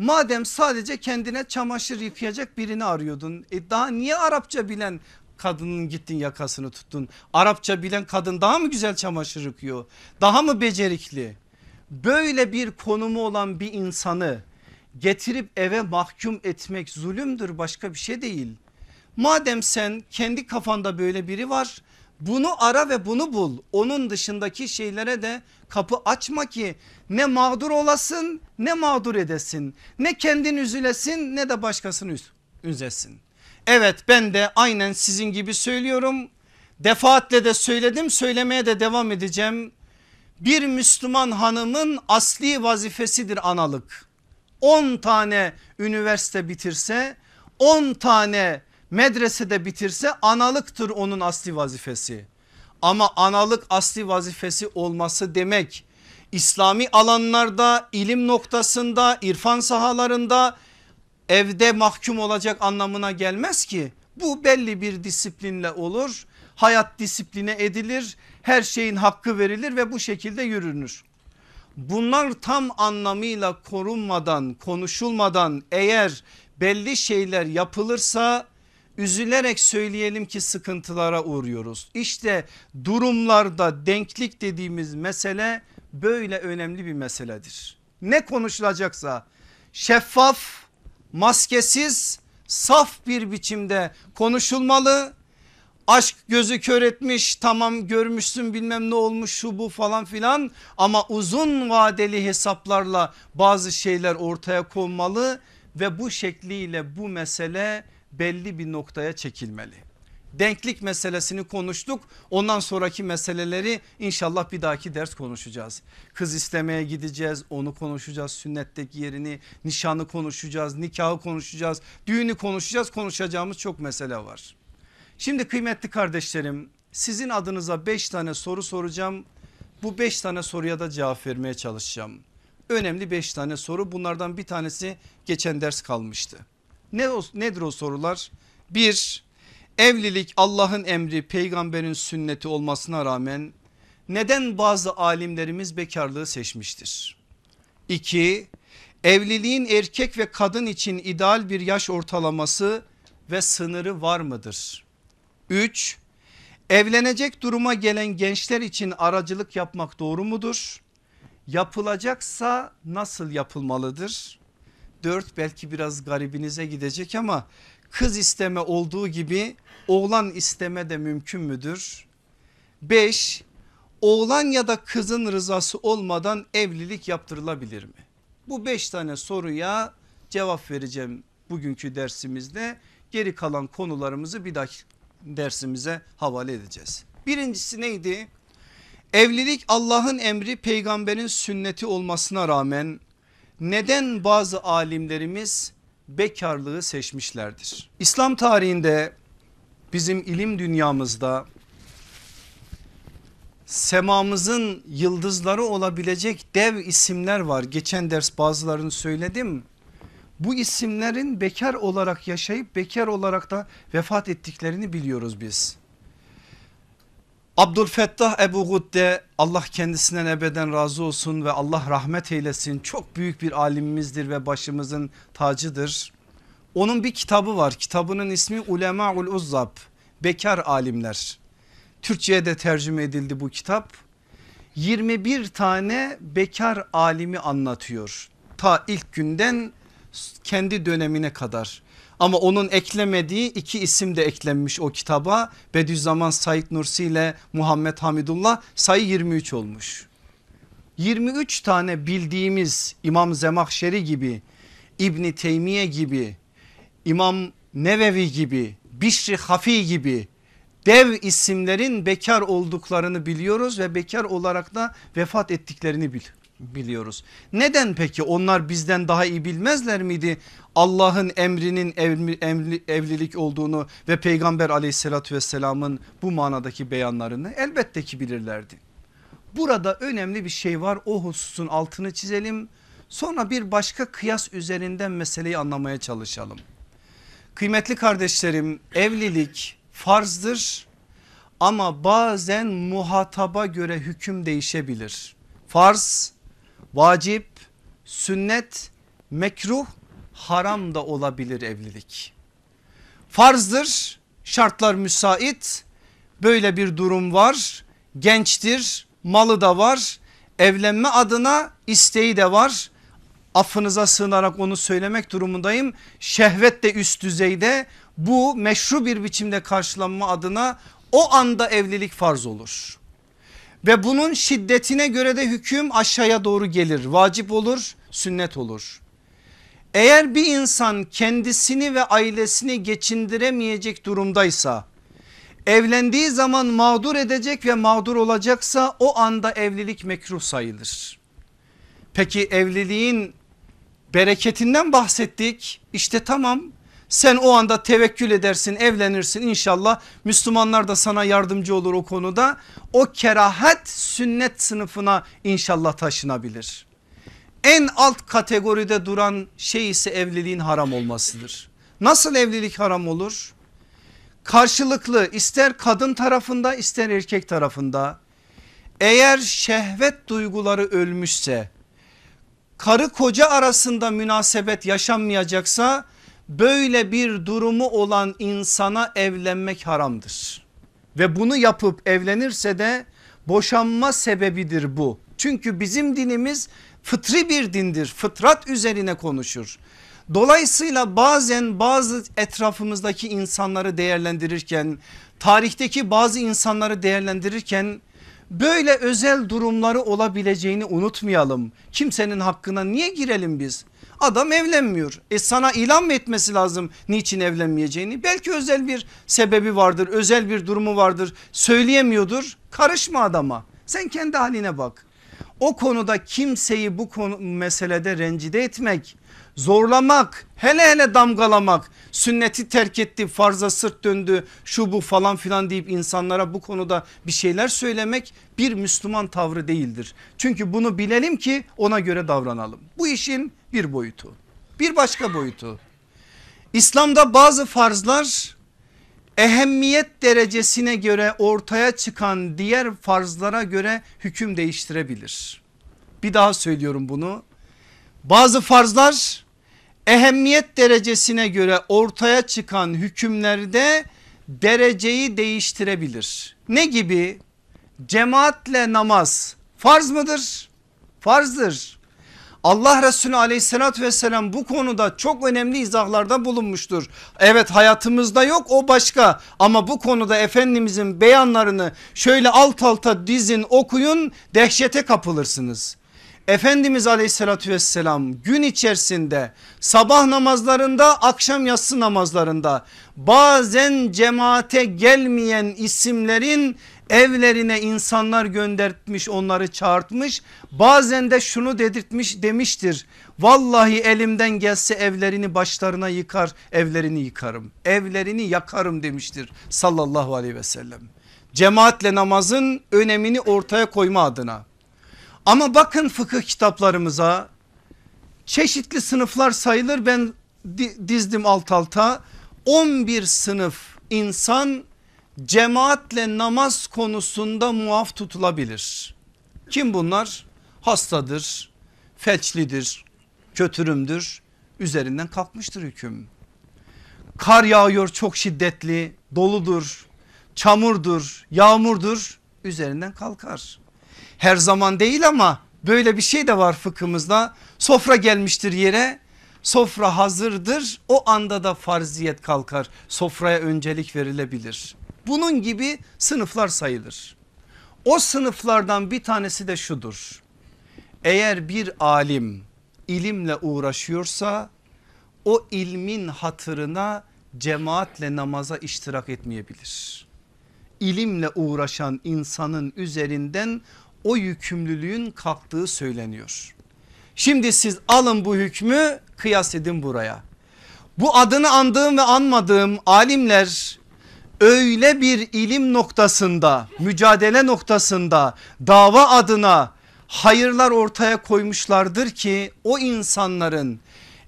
Madem sadece kendine çamaşır yıkayacak birini arıyordun. E daha niye Arapça bilen kadının gittin yakasını tuttun? Arapça bilen kadın daha mı güzel çamaşır yıkıyor? Daha mı becerikli? Böyle bir konumu olan bir insanı getirip eve mahkum etmek zulümdür başka bir şey değil. Madem sen kendi kafanda böyle biri var bunu ara ve bunu bul. Onun dışındaki şeylere de kapı açma ki ne mağdur olasın ne mağdur edesin. Ne kendin üzülesin ne de başkasını üzesin. Evet ben de aynen sizin gibi söylüyorum. Defaatle de söyledim söylemeye de devam edeceğim. Bir Müslüman hanımın asli vazifesidir analık. 10 tane üniversite bitirse 10 tane medresede bitirse analıktır onun asli vazifesi. Ama analık asli vazifesi olması demek İslami alanlarda ilim noktasında irfan sahalarında evde mahkum olacak anlamına gelmez ki. Bu belli bir disiplinle olur hayat disipline edilir her şeyin hakkı verilir ve bu şekilde yürünür. Bunlar tam anlamıyla korunmadan konuşulmadan eğer belli şeyler yapılırsa üzülerek söyleyelim ki sıkıntılara uğruyoruz. İşte durumlarda denklik dediğimiz mesele böyle önemli bir meseledir. Ne konuşulacaksa şeffaf, maskesiz, saf bir biçimde konuşulmalı. Aşk gözü kör etmiş tamam görmüşsün bilmem ne olmuş şu bu falan filan ama uzun vadeli hesaplarla bazı şeyler ortaya konmalı ve bu şekliyle bu mesele belli bir noktaya çekilmeli. Denklik meselesini konuştuk. Ondan sonraki meseleleri inşallah bir dahaki ders konuşacağız. Kız istemeye gideceğiz onu konuşacağız. Sünnetteki yerini nişanı konuşacağız. Nikahı konuşacağız. Düğünü konuşacağız. Konuşacağımız çok mesele var. Şimdi kıymetli kardeşlerim sizin adınıza 5 tane soru soracağım. Bu 5 tane soruya da cevap vermeye çalışacağım. Önemli 5 tane soru bunlardan bir tanesi geçen ders kalmıştı. Ne o, nedir o sorular? Bir evlilik Allah'ın emri peygamberin sünneti olmasına rağmen neden bazı alimlerimiz bekarlığı seçmiştir? İki evliliğin erkek ve kadın için ideal bir yaş ortalaması ve sınırı var mıdır? 3. Evlenecek duruma gelen gençler için aracılık yapmak doğru mudur? Yapılacaksa nasıl yapılmalıdır? 4 belki biraz garibinize gidecek ama kız isteme olduğu gibi oğlan isteme de mümkün müdür? 5. Oğlan ya da kızın rızası olmadan evlilik yaptırılabilir mi? Bu 5 tane soruya cevap vereceğim bugünkü dersimizde. Geri kalan konularımızı bir dahaki dersimize havale edeceğiz. Birincisi neydi? Evlilik Allah'ın emri peygamberin sünneti olmasına rağmen neden bazı alimlerimiz bekarlığı seçmişlerdir? İslam tarihinde bizim ilim dünyamızda semamızın yıldızları olabilecek dev isimler var. Geçen ders bazılarını söyledim bu isimlerin bekar olarak yaşayıp bekar olarak da vefat ettiklerini biliyoruz biz. Abdülfettah Ebu Gudde Allah kendisinden ebeden razı olsun ve Allah rahmet eylesin çok büyük bir alimimizdir ve başımızın tacıdır. Onun bir kitabı var kitabının ismi Ulemaul Uzzab bekar alimler. Türkçe'ye de tercüme edildi bu kitap. 21 tane bekar alimi anlatıyor. Ta ilk günden kendi dönemine kadar. Ama onun eklemediği iki isim de eklenmiş o kitaba. Bediüzzaman Said Nursi ile Muhammed Hamidullah sayı 23 olmuş. 23 tane bildiğimiz İmam Zemahşeri gibi, İbni Teymiye gibi, İmam Nevevi gibi, Bişri Hafi gibi dev isimlerin bekar olduklarını biliyoruz ve bekar olarak da vefat ettiklerini bil biliyoruz. Neden peki onlar bizden daha iyi bilmezler miydi Allah'ın emrinin evli, evli, evlilik olduğunu ve peygamber aleyhissalatü vesselamın bu manadaki beyanlarını elbette ki bilirlerdi. Burada önemli bir şey var o hususun altını çizelim sonra bir başka kıyas üzerinden meseleyi anlamaya çalışalım. Kıymetli kardeşlerim evlilik farzdır ama bazen muhataba göre hüküm değişebilir. Farz vacip, sünnet, mekruh, haram da olabilir evlilik. Farzdır, şartlar müsait, böyle bir durum var, gençtir, malı da var, evlenme adına isteği de var. Affınıza sığınarak onu söylemek durumundayım. Şehvet de üst düzeyde bu meşru bir biçimde karşılanma adına o anda evlilik farz olur ve bunun şiddetine göre de hüküm aşağıya doğru gelir vacip olur sünnet olur. Eğer bir insan kendisini ve ailesini geçindiremeyecek durumdaysa evlendiği zaman mağdur edecek ve mağdur olacaksa o anda evlilik mekruh sayılır. Peki evliliğin bereketinden bahsettik işte tamam sen o anda tevekkül edersin evlenirsin inşallah Müslümanlar da sana yardımcı olur o konuda. O kerahat sünnet sınıfına inşallah taşınabilir. En alt kategoride duran şey ise evliliğin haram olmasıdır. Nasıl evlilik haram olur? Karşılıklı ister kadın tarafında ister erkek tarafında eğer şehvet duyguları ölmüşse karı koca arasında münasebet yaşanmayacaksa böyle bir durumu olan insana evlenmek haramdır. Ve bunu yapıp evlenirse de boşanma sebebidir bu. Çünkü bizim dinimiz fıtri bir dindir. Fıtrat üzerine konuşur. Dolayısıyla bazen bazı etrafımızdaki insanları değerlendirirken, tarihteki bazı insanları değerlendirirken böyle özel durumları olabileceğini unutmayalım. Kimsenin hakkına niye girelim biz? Adam evlenmiyor. E sana ilan mı etmesi lazım niçin evlenmeyeceğini? Belki özel bir sebebi vardır, özel bir durumu vardır. Söyleyemiyordur. Karışma adama. Sen kendi haline bak. O konuda kimseyi bu konu meselede rencide etmek, zorlamak, hele hele damgalamak, sünneti terk etti, farza sırt döndü, şu bu falan filan deyip insanlara bu konuda bir şeyler söylemek bir Müslüman tavrı değildir. Çünkü bunu bilelim ki ona göre davranalım. Bu işin bir boyutu. Bir başka boyutu. İslam'da bazı farzlar ehemmiyet derecesine göre ortaya çıkan diğer farzlara göre hüküm değiştirebilir. Bir daha söylüyorum bunu. Bazı farzlar ehemmiyet derecesine göre ortaya çıkan hükümlerde dereceyi değiştirebilir. Ne gibi? Cemaatle namaz farz mıdır? Farzdır. Allah Resulü aleyhissalatü vesselam bu konuda çok önemli izahlarda bulunmuştur. Evet hayatımızda yok o başka ama bu konuda Efendimizin beyanlarını şöyle alt alta dizin okuyun dehşete kapılırsınız. Efendimiz aleyhissalatü vesselam gün içerisinde sabah namazlarında akşam yatsı namazlarında bazen cemaate gelmeyen isimlerin evlerine insanlar göndertmiş onları çağırtmış bazen de şunu dedirtmiş demiştir vallahi elimden gelse evlerini başlarına yıkar evlerini yıkarım evlerini yakarım demiştir sallallahu aleyhi ve sellem. Cemaatle namazın önemini ortaya koyma adına. Ama bakın fıkıh kitaplarımıza çeşitli sınıflar sayılır. Ben dizdim alt alta. 11 sınıf insan cemaatle namaz konusunda muaf tutulabilir. Kim bunlar? Hastadır, felçlidir, kötürümdür üzerinden kalkmıştır hüküm. Kar yağıyor çok şiddetli doludur çamurdur yağmurdur üzerinden kalkar. Her zaman değil ama böyle bir şey de var fıkhımızda sofra gelmiştir yere sofra hazırdır o anda da farziyet kalkar sofraya öncelik verilebilir. Bunun gibi sınıflar sayılır. O sınıflardan bir tanesi de şudur. Eğer bir alim ilimle uğraşıyorsa o ilmin hatırına cemaatle namaza iştirak etmeyebilir. İlimle uğraşan insanın üzerinden o yükümlülüğün kalktığı söyleniyor. Şimdi siz alın bu hükmü kıyas edin buraya. Bu adını andığım ve anmadığım alimler öyle bir ilim noktasında mücadele noktasında dava adına hayırlar ortaya koymuşlardır ki o insanların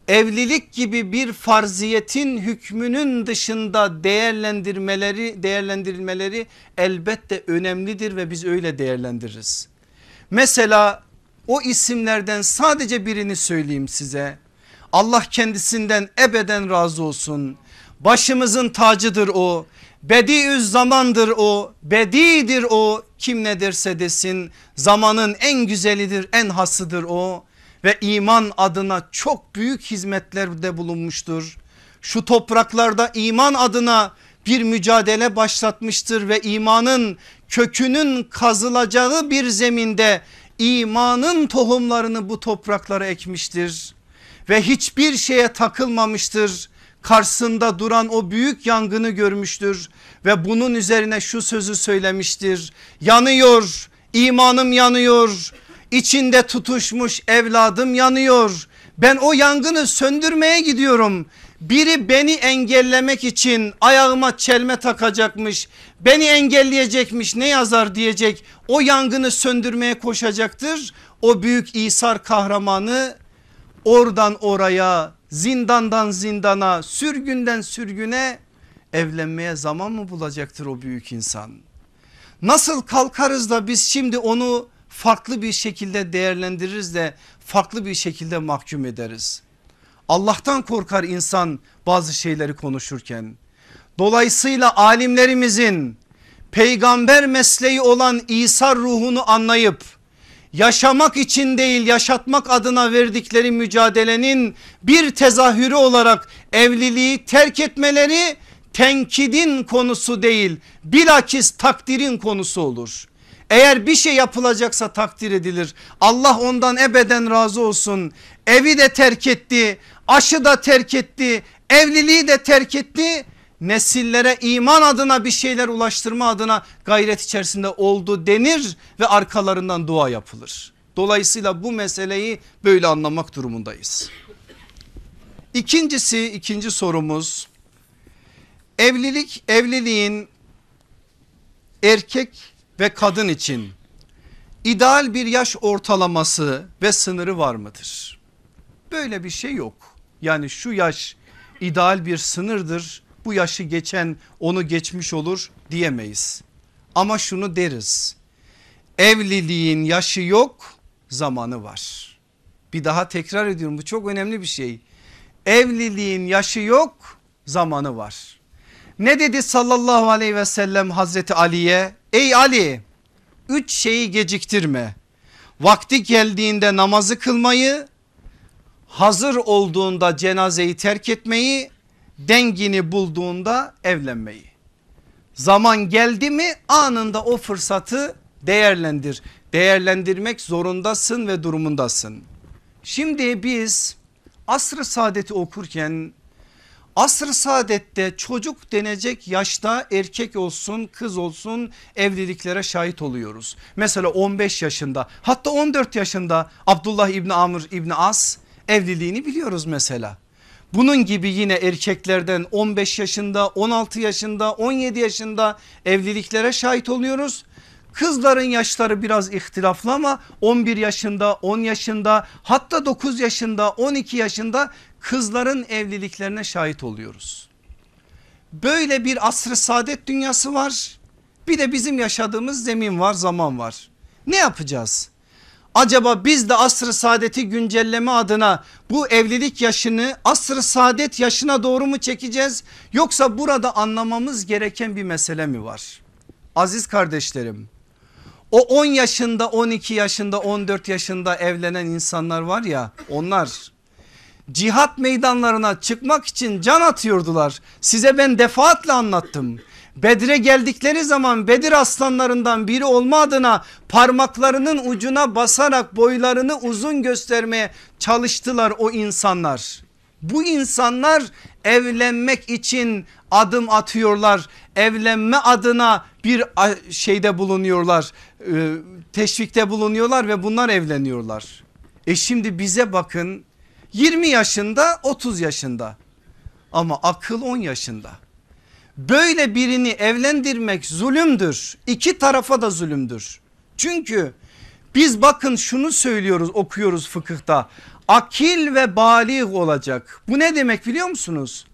evlilik gibi bir farziyetin hükmünün dışında değerlendirmeleri değerlendirilmeleri elbette önemlidir ve biz öyle değerlendiririz. Mesela o isimlerden sadece birini söyleyeyim size. Allah kendisinden ebeden razı olsun. Başımızın tacıdır o. Bediüz zamandır o, bedidir o kim ne derse desin zamanın en güzelidir en hasıdır o. Ve iman adına çok büyük hizmetlerde bulunmuştur. Şu topraklarda iman adına bir mücadele başlatmıştır ve imanın kökünün kazılacağı bir zeminde imanın tohumlarını bu topraklara ekmiştir. Ve hiçbir şeye takılmamıştır karşısında duran o büyük yangını görmüştür ve bunun üzerine şu sözü söylemiştir. Yanıyor imanım yanıyor içinde tutuşmuş evladım yanıyor. Ben o yangını söndürmeye gidiyorum. Biri beni engellemek için ayağıma çelme takacakmış. Beni engelleyecekmiş ne yazar diyecek. O yangını söndürmeye koşacaktır. O büyük İsar kahramanı oradan oraya zindandan zindana sürgünden sürgüne evlenmeye zaman mı bulacaktır o büyük insan? Nasıl kalkarız da biz şimdi onu farklı bir şekilde değerlendiririz de farklı bir şekilde mahkum ederiz. Allah'tan korkar insan bazı şeyleri konuşurken. Dolayısıyla alimlerimizin peygamber mesleği olan İsa ruhunu anlayıp yaşamak için değil yaşatmak adına verdikleri mücadelenin bir tezahürü olarak evliliği terk etmeleri tenkidin konusu değil bilakis takdirin konusu olur. Eğer bir şey yapılacaksa takdir edilir. Allah ondan ebeden razı olsun. Evi de terk etti, aşı da terk etti, evliliği de terk etti. Nesillere iman adına bir şeyler ulaştırma adına gayret içerisinde oldu denir ve arkalarından dua yapılır. Dolayısıyla bu meseleyi böyle anlamak durumundayız. İkincisi ikinci sorumuz evlilik evliliğin erkek ve kadın için ideal bir yaş ortalaması ve sınırı var mıdır? Böyle bir şey yok. Yani şu yaş ideal bir sınırdır. Bu yaşı geçen onu geçmiş olur diyemeyiz. Ama şunu deriz. Evliliğin yaşı yok, zamanı var. Bir daha tekrar ediyorum bu çok önemli bir şey. Evliliğin yaşı yok, zamanı var. Ne dedi sallallahu aleyhi ve sellem Hazreti Ali'ye? Ey Ali üç şeyi geciktirme. Vakti geldiğinde namazı kılmayı, hazır olduğunda cenazeyi terk etmeyi, dengini bulduğunda evlenmeyi. Zaman geldi mi anında o fırsatı değerlendir. Değerlendirmek zorundasın ve durumundasın. Şimdi biz asr-ı saadeti okurken Asr-ı saadette çocuk denecek yaşta erkek olsun kız olsun evliliklere şahit oluyoruz. Mesela 15 yaşında hatta 14 yaşında Abdullah İbni Amr İbni As evliliğini biliyoruz mesela. Bunun gibi yine erkeklerden 15 yaşında 16 yaşında 17 yaşında evliliklere şahit oluyoruz. Kızların yaşları biraz ihtilaflı ama 11 yaşında 10 yaşında hatta 9 yaşında 12 yaşında kızların evliliklerine şahit oluyoruz. Böyle bir asr-ı saadet dünyası var. Bir de bizim yaşadığımız zemin var zaman var. Ne yapacağız? Acaba biz de asr-ı saadeti güncelleme adına bu evlilik yaşını asr-ı saadet yaşına doğru mu çekeceğiz? Yoksa burada anlamamız gereken bir mesele mi var? Aziz kardeşlerim o 10 yaşında 12 yaşında 14 yaşında evlenen insanlar var ya onlar cihat meydanlarına çıkmak için can atıyordular. Size ben defaatle anlattım. Bedre geldikleri zaman Bedir aslanlarından biri olma adına parmaklarının ucuna basarak boylarını uzun göstermeye çalıştılar o insanlar. Bu insanlar evlenmek için adım atıyorlar. Evlenme adına bir şeyde bulunuyorlar. E, teşvikte bulunuyorlar ve bunlar evleniyorlar. E şimdi bize bakın 20 yaşında 30 yaşında ama akıl 10 yaşında. Böyle birini evlendirmek zulümdür. İki tarafa da zulümdür. Çünkü biz bakın şunu söylüyoruz okuyoruz fıkıhta. Akil ve balik olacak. Bu ne demek biliyor musunuz?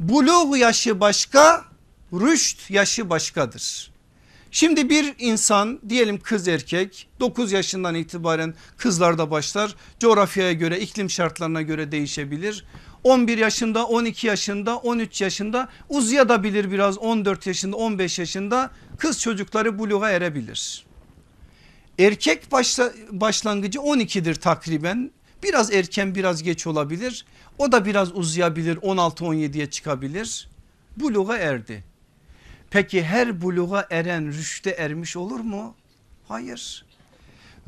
Buluğ yaşı başka, rüşt yaşı başkadır. Şimdi bir insan diyelim kız erkek 9 yaşından itibaren kızlarda başlar coğrafyaya göre iklim şartlarına göre değişebilir. 11 yaşında 12 yaşında 13 yaşında uzayabilir biraz 14 yaşında 15 yaşında kız çocukları buluğa erebilir. Erkek başla, başlangıcı 12'dir takriben biraz erken biraz geç olabilir o da biraz uzayabilir 16-17'ye çıkabilir buluğa erdi. Peki her buluğa eren rüşte ermiş olur mu? Hayır.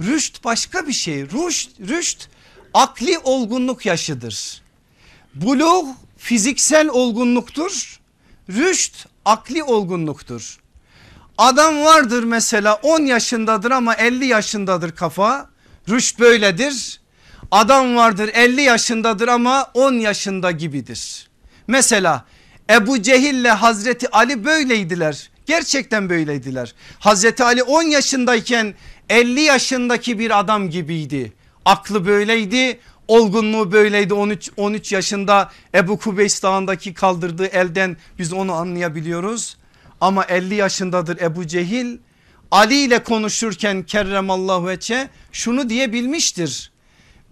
Rüşt başka bir şey. Rüşt, rüşt akli olgunluk yaşıdır. Buluğ fiziksel olgunluktur. Rüşt akli olgunluktur. Adam vardır mesela 10 yaşındadır ama 50 yaşındadır kafa. Rüşt böyledir. Adam vardır 50 yaşındadır ama 10 yaşında gibidir. Mesela Ebu Cehil ile Hazreti Ali böyleydiler. Gerçekten böyleydiler. Hazreti Ali 10 yaşındayken 50 yaşındaki bir adam gibiydi. Aklı böyleydi olgunluğu böyleydi 13, 13 yaşında Ebu Kubeys dağındaki kaldırdığı elden biz onu anlayabiliyoruz. Ama 50 yaşındadır Ebu Cehil Ali ile konuşurken kerremallahu veçe şunu diyebilmiştir.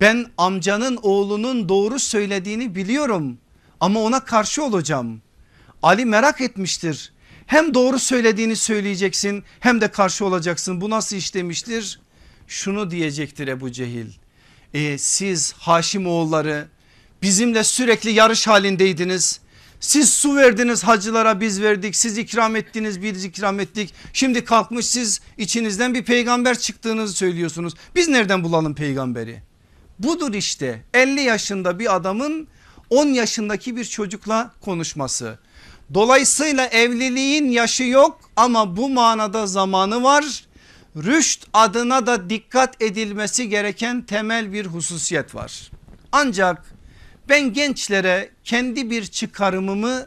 Ben amcanın oğlunun doğru söylediğini biliyorum ama ona karşı olacağım. Ali merak etmiştir. Hem doğru söylediğini söyleyeceksin hem de karşı olacaksın. Bu nasıl iş demiştir? Şunu diyecektir Ebu Cehil. E, siz Haşim oğulları bizimle sürekli yarış halindeydiniz. Siz su verdiniz hacılara biz verdik siz ikram ettiniz biz ikram ettik. Şimdi kalkmış siz içinizden bir peygamber çıktığınızı söylüyorsunuz. Biz nereden bulalım peygamberi? Budur işte 50 yaşında bir adamın 10 yaşındaki bir çocukla konuşması. Dolayısıyla evliliğin yaşı yok ama bu manada zamanı var. Rüşt adına da dikkat edilmesi gereken temel bir hususiyet var. Ancak ben gençlere kendi bir çıkarımımı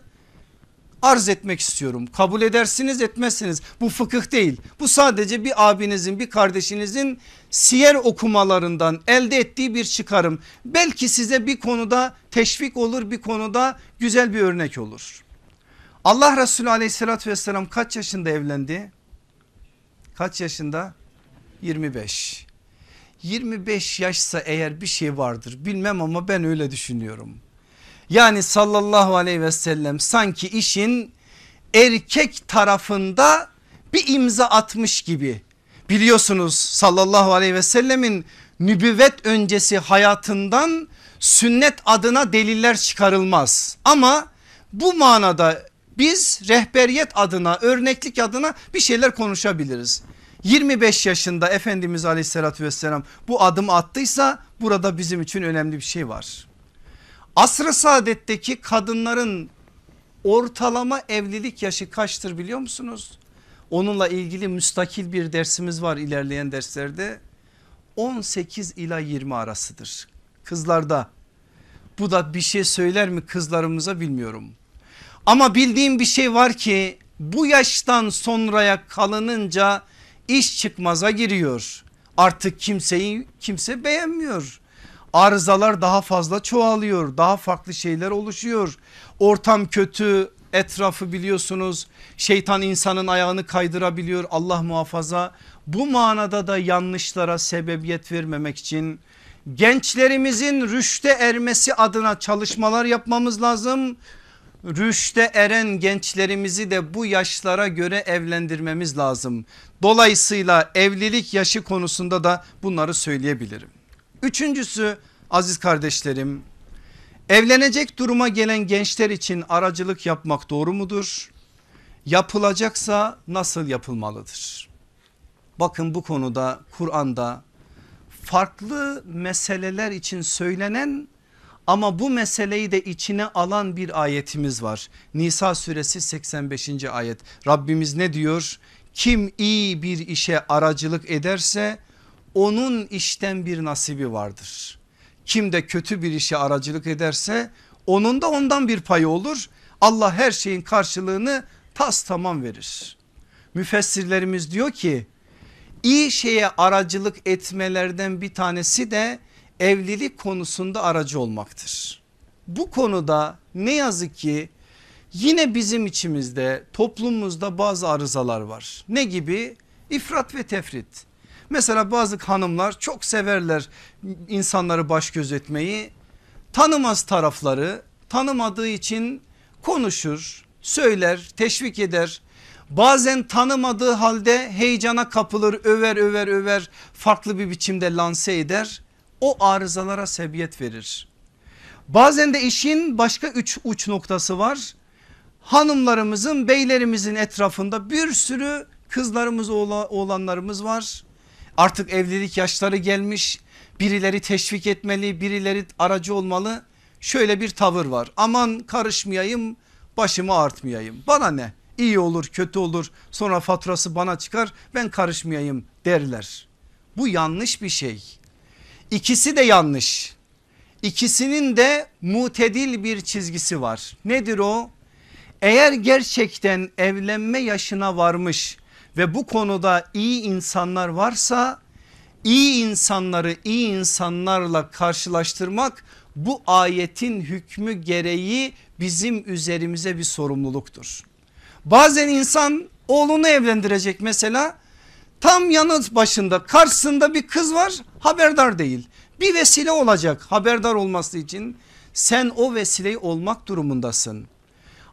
arz etmek istiyorum. Kabul edersiniz etmezsiniz bu fıkıh değil. Bu sadece bir abinizin bir kardeşinizin siyer okumalarından elde ettiği bir çıkarım. Belki size bir konuda teşvik olur bir konuda güzel bir örnek olur. Allah Resulü aleyhissalatü vesselam kaç yaşında evlendi? Kaç yaşında? 25. 25 yaşsa eğer bir şey vardır bilmem ama ben öyle düşünüyorum. Yani sallallahu aleyhi ve sellem sanki işin erkek tarafında bir imza atmış gibi. Biliyorsunuz sallallahu aleyhi ve sellemin nübüvvet öncesi hayatından sünnet adına deliller çıkarılmaz. Ama bu manada biz rehberiyet adına örneklik adına bir şeyler konuşabiliriz. 25 yaşında Efendimiz aleyhissalatü vesselam bu adım attıysa burada bizim için önemli bir şey var. Asr-ı saadetteki kadınların ortalama evlilik yaşı kaçtır biliyor musunuz? Onunla ilgili müstakil bir dersimiz var ilerleyen derslerde. 18 ila 20 arasıdır. Kızlarda bu da bir şey söyler mi kızlarımıza bilmiyorum. Ama bildiğim bir şey var ki bu yaştan sonraya kalınınca iş çıkmaza giriyor. Artık kimseyi kimse beğenmiyor. Arızalar daha fazla çoğalıyor. Daha farklı şeyler oluşuyor. Ortam kötü etrafı biliyorsunuz. Şeytan insanın ayağını kaydırabiliyor Allah muhafaza. Bu manada da yanlışlara sebebiyet vermemek için gençlerimizin rüşte ermesi adına çalışmalar yapmamız lazım rüşte eren gençlerimizi de bu yaşlara göre evlendirmemiz lazım. Dolayısıyla evlilik yaşı konusunda da bunları söyleyebilirim. Üçüncüsü aziz kardeşlerim evlenecek duruma gelen gençler için aracılık yapmak doğru mudur? Yapılacaksa nasıl yapılmalıdır? Bakın bu konuda Kur'an'da farklı meseleler için söylenen ama bu meseleyi de içine alan bir ayetimiz var. Nisa suresi 85. ayet. Rabbimiz ne diyor? Kim iyi bir işe aracılık ederse onun işten bir nasibi vardır. Kim de kötü bir işe aracılık ederse onun da ondan bir payı olur. Allah her şeyin karşılığını tas tamam verir. Müfessirlerimiz diyor ki iyi şeye aracılık etmelerden bir tanesi de evlilik konusunda aracı olmaktır. Bu konuda ne yazık ki yine bizim içimizde toplumumuzda bazı arızalar var. Ne gibi? İfrat ve tefrit. Mesela bazı hanımlar çok severler insanları baş gözetmeyi. Tanımaz tarafları tanımadığı için konuşur, söyler, teşvik eder. Bazen tanımadığı halde heyecana kapılır, över över över farklı bir biçimde lanse eder o arızalara sebebiyet verir. Bazen de işin başka üç uç noktası var. Hanımlarımızın beylerimizin etrafında bir sürü kızlarımız oğlanlarımız var. Artık evlilik yaşları gelmiş birileri teşvik etmeli birileri aracı olmalı. Şöyle bir tavır var aman karışmayayım başımı artmayayım bana ne iyi olur kötü olur sonra faturası bana çıkar ben karışmayayım derler. Bu yanlış bir şey. İkisi de yanlış. İkisinin de mutedil bir çizgisi var. Nedir o? Eğer gerçekten evlenme yaşına varmış ve bu konuda iyi insanlar varsa iyi insanları iyi insanlarla karşılaştırmak bu ayetin hükmü gereği bizim üzerimize bir sorumluluktur. Bazen insan oğlunu evlendirecek mesela Tam yanı başında karşısında bir kız var haberdar değil. Bir vesile olacak haberdar olması için sen o vesileyi olmak durumundasın.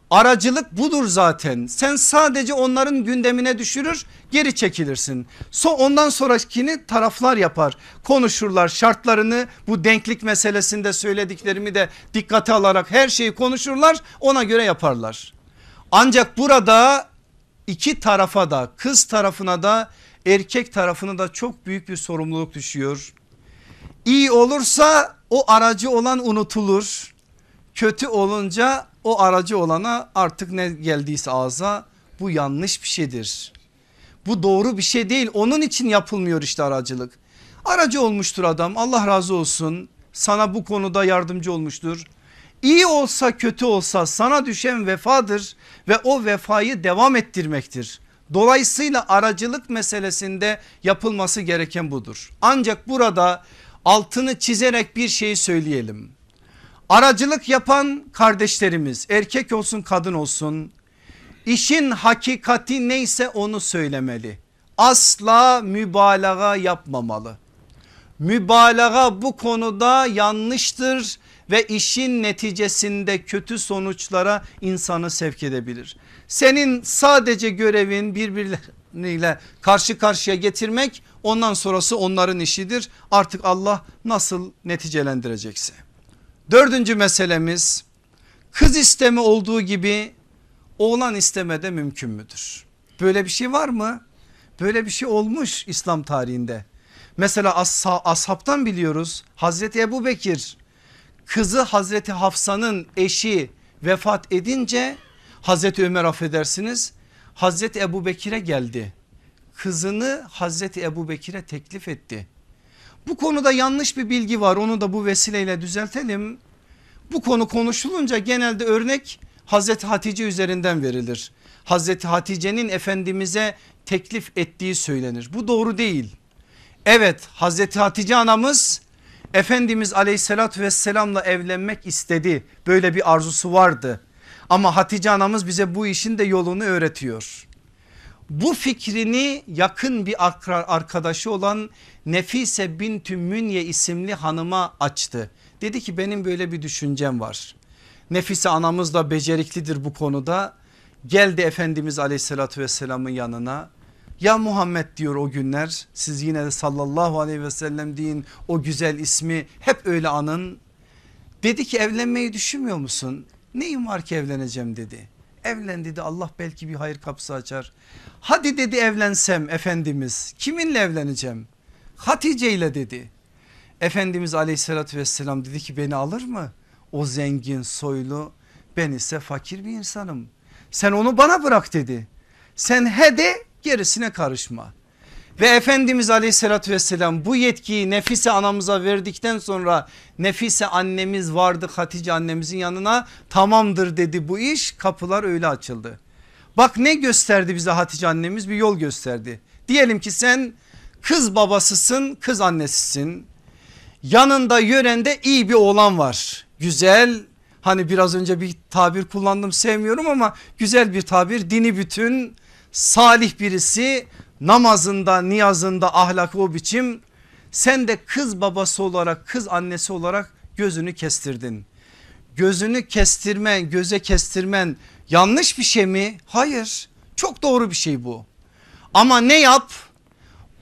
Aracılık budur zaten. Sen sadece onların gündemine düşürür geri çekilirsin. So ondan sonrakini taraflar yapar. Konuşurlar şartlarını bu denklik meselesinde söylediklerimi de dikkate alarak her şeyi konuşurlar ona göre yaparlar. Ancak burada iki tarafa da kız tarafına da erkek tarafına da çok büyük bir sorumluluk düşüyor. İyi olursa o aracı olan unutulur. Kötü olunca o aracı olana artık ne geldiyse ağza bu yanlış bir şeydir. Bu doğru bir şey değil onun için yapılmıyor işte aracılık. Aracı olmuştur adam Allah razı olsun sana bu konuda yardımcı olmuştur. İyi olsa kötü olsa sana düşen vefadır ve o vefayı devam ettirmektir. Dolayısıyla aracılık meselesinde yapılması gereken budur. Ancak burada altını çizerek bir şey söyleyelim. Aracılık yapan kardeşlerimiz erkek olsun kadın olsun işin hakikati neyse onu söylemeli. Asla mübalağa yapmamalı. Mübalağa bu konuda yanlıştır ve işin neticesinde kötü sonuçlara insanı sevk edebilir. Senin sadece görevin birbirleriyle karşı karşıya getirmek ondan sonrası onların işidir. Artık Allah nasıl neticelendirecekse. Dördüncü meselemiz kız isteme olduğu gibi oğlan isteme de mümkün müdür? Böyle bir şey var mı? Böyle bir şey olmuş İslam tarihinde. Mesela as ashabtan biliyoruz Hazreti Ebu Bekir kızı Hazreti Hafsa'nın eşi vefat edince Hazreti Ömer affedersiniz Hazreti Ebu Bekir'e geldi. Kızını Hazreti Ebu Bekir'e teklif etti. Bu konuda yanlış bir bilgi var onu da bu vesileyle düzeltelim. Bu konu konuşulunca genelde örnek Hazreti Hatice üzerinden verilir. Hazreti Hatice'nin Efendimiz'e teklif ettiği söylenir. Bu doğru değil. Evet Hazreti Hatice anamız Efendimiz aleyhissalatü vesselamla evlenmek istedi. Böyle bir arzusu vardı. Ama Hatice anamız bize bu işin de yolunu öğretiyor. Bu fikrini yakın bir arkadaşı olan Nefise Bintü Münye isimli hanıma açtı. Dedi ki benim böyle bir düşüncem var. Nefise anamız da beceriklidir bu konuda. Geldi Efendimiz aleyhissalatü vesselamın yanına. Ya Muhammed diyor o günler siz yine de sallallahu aleyhi ve sellem deyin o güzel ismi hep öyle anın. Dedi ki evlenmeyi düşünmüyor musun? Neyim var ki evleneceğim dedi. Evlen dedi Allah belki bir hayır kapısı açar. Hadi dedi evlensem Efendimiz kiminle evleneceğim? Hatice ile dedi. Efendimiz aleyhissalatü vesselam dedi ki beni alır mı? O zengin soylu ben ise fakir bir insanım. Sen onu bana bırak dedi. Sen he de gerisine karışma. Ve Efendimiz aleyhissalatü vesselam bu yetkiyi Nefise anamıza verdikten sonra Nefise annemiz vardı Hatice annemizin yanına tamamdır dedi. Bu iş kapılar öyle açıldı. Bak ne gösterdi bize Hatice annemiz bir yol gösterdi. Diyelim ki sen kız babasısın kız annesisin. Yanında yörende iyi bir oğlan var. Güzel. Hani biraz önce bir tabir kullandım sevmiyorum ama güzel bir tabir. Dini bütün salih birisi namazında niyazında ahlakı o biçim sen de kız babası olarak kız annesi olarak gözünü kestirdin. Gözünü kestirmen göze kestirmen yanlış bir şey mi? Hayır çok doğru bir şey bu. Ama ne yap?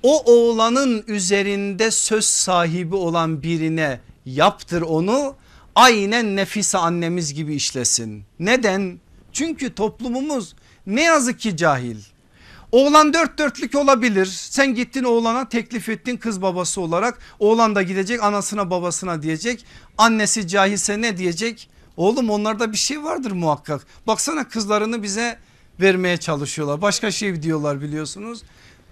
O oğlanın üzerinde söz sahibi olan birine yaptır onu aynen Nefise annemiz gibi işlesin. Neden? Çünkü toplumumuz ne yazık ki cahil. Oğlan dört dörtlük olabilir. Sen gittin oğlana teklif ettin kız babası olarak. Oğlan da gidecek anasına babasına diyecek. Annesi cahilse ne diyecek? Oğlum onlarda bir şey vardır muhakkak. Baksana kızlarını bize vermeye çalışıyorlar. Başka şey diyorlar biliyorsunuz.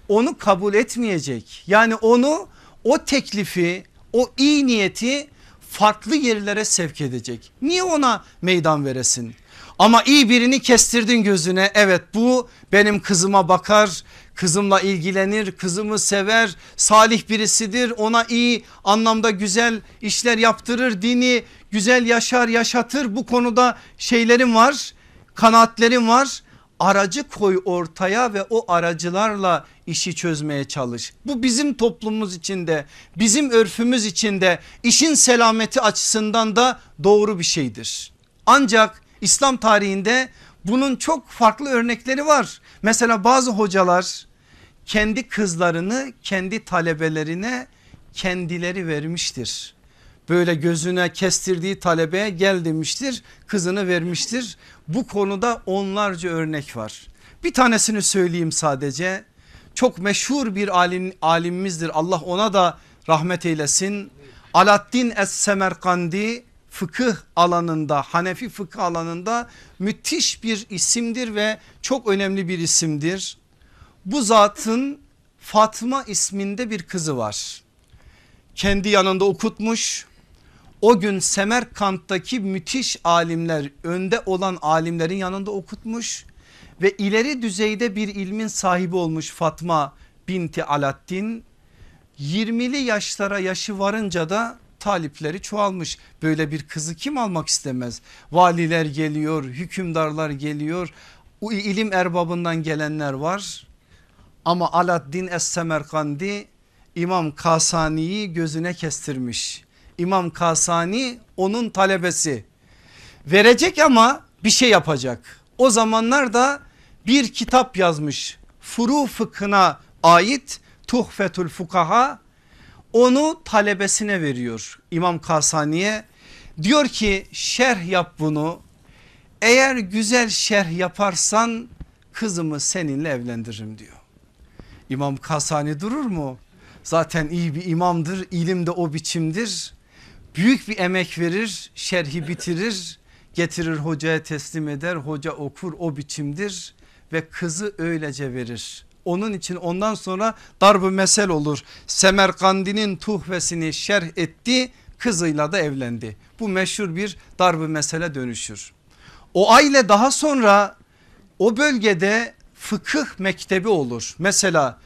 Onu kabul etmeyecek. Yani onu o teklifi o iyi niyeti farklı yerlere sevk edecek. Niye ona meydan veresin? Ama iyi birini kestirdin gözüne evet bu benim kızıma bakar kızımla ilgilenir kızımı sever salih birisidir ona iyi anlamda güzel işler yaptırır dini güzel yaşar yaşatır bu konuda şeylerim var kanaatlerim var aracı koy ortaya ve o aracılarla işi çözmeye çalış. Bu bizim toplumumuz içinde bizim örfümüz içinde işin selameti açısından da doğru bir şeydir. Ancak İslam tarihinde bunun çok farklı örnekleri var. Mesela bazı hocalar kendi kızlarını kendi talebelerine kendileri vermiştir. Böyle gözüne kestirdiği talebeye gel demiştir kızını vermiştir. Bu konuda onlarca örnek var. Bir tanesini söyleyeyim sadece. Çok meşhur bir alim, alimimizdir Allah ona da rahmet eylesin. Alaaddin Es-Semerkandi fıkıh alanında Hanefi fıkıh alanında müthiş bir isimdir ve çok önemli bir isimdir. Bu zatın Fatma isminde bir kızı var. Kendi yanında okutmuş. O gün Semerkant'taki müthiş alimler önde olan alimlerin yanında okutmuş ve ileri düzeyde bir ilmin sahibi olmuş Fatma binti Alaaddin 20'li yaşlara yaşı varınca da talipleri çoğalmış. Böyle bir kızı kim almak istemez? Valiler geliyor, hükümdarlar geliyor, ilim erbabından gelenler var. Ama Alaaddin Es-Semerkandi İmam Kasani'yi gözüne kestirmiş. İmam Kasani onun talebesi. Verecek ama bir şey yapacak. O zamanlar da bir kitap yazmış. Furu fıkhına ait Tuhfetül Fukaha onu talebesine veriyor İmam Kasani'ye. Diyor ki şerh yap bunu. Eğer güzel şerh yaparsan kızımı seninle evlendiririm diyor. İmam Kasani durur mu? Zaten iyi bir imamdır ilim de o biçimdir. Büyük bir emek verir şerhi bitirir getirir hocaya teslim eder hoca okur o biçimdir ve kızı öylece verir. Onun için ondan sonra darbu mesel olur. Semerkandi'nin tuhvesini şerh etti kızıyla da evlendi. Bu meşhur bir darbu mesele dönüşür. O aile daha sonra o bölgede fıkıh mektebi olur. Mesela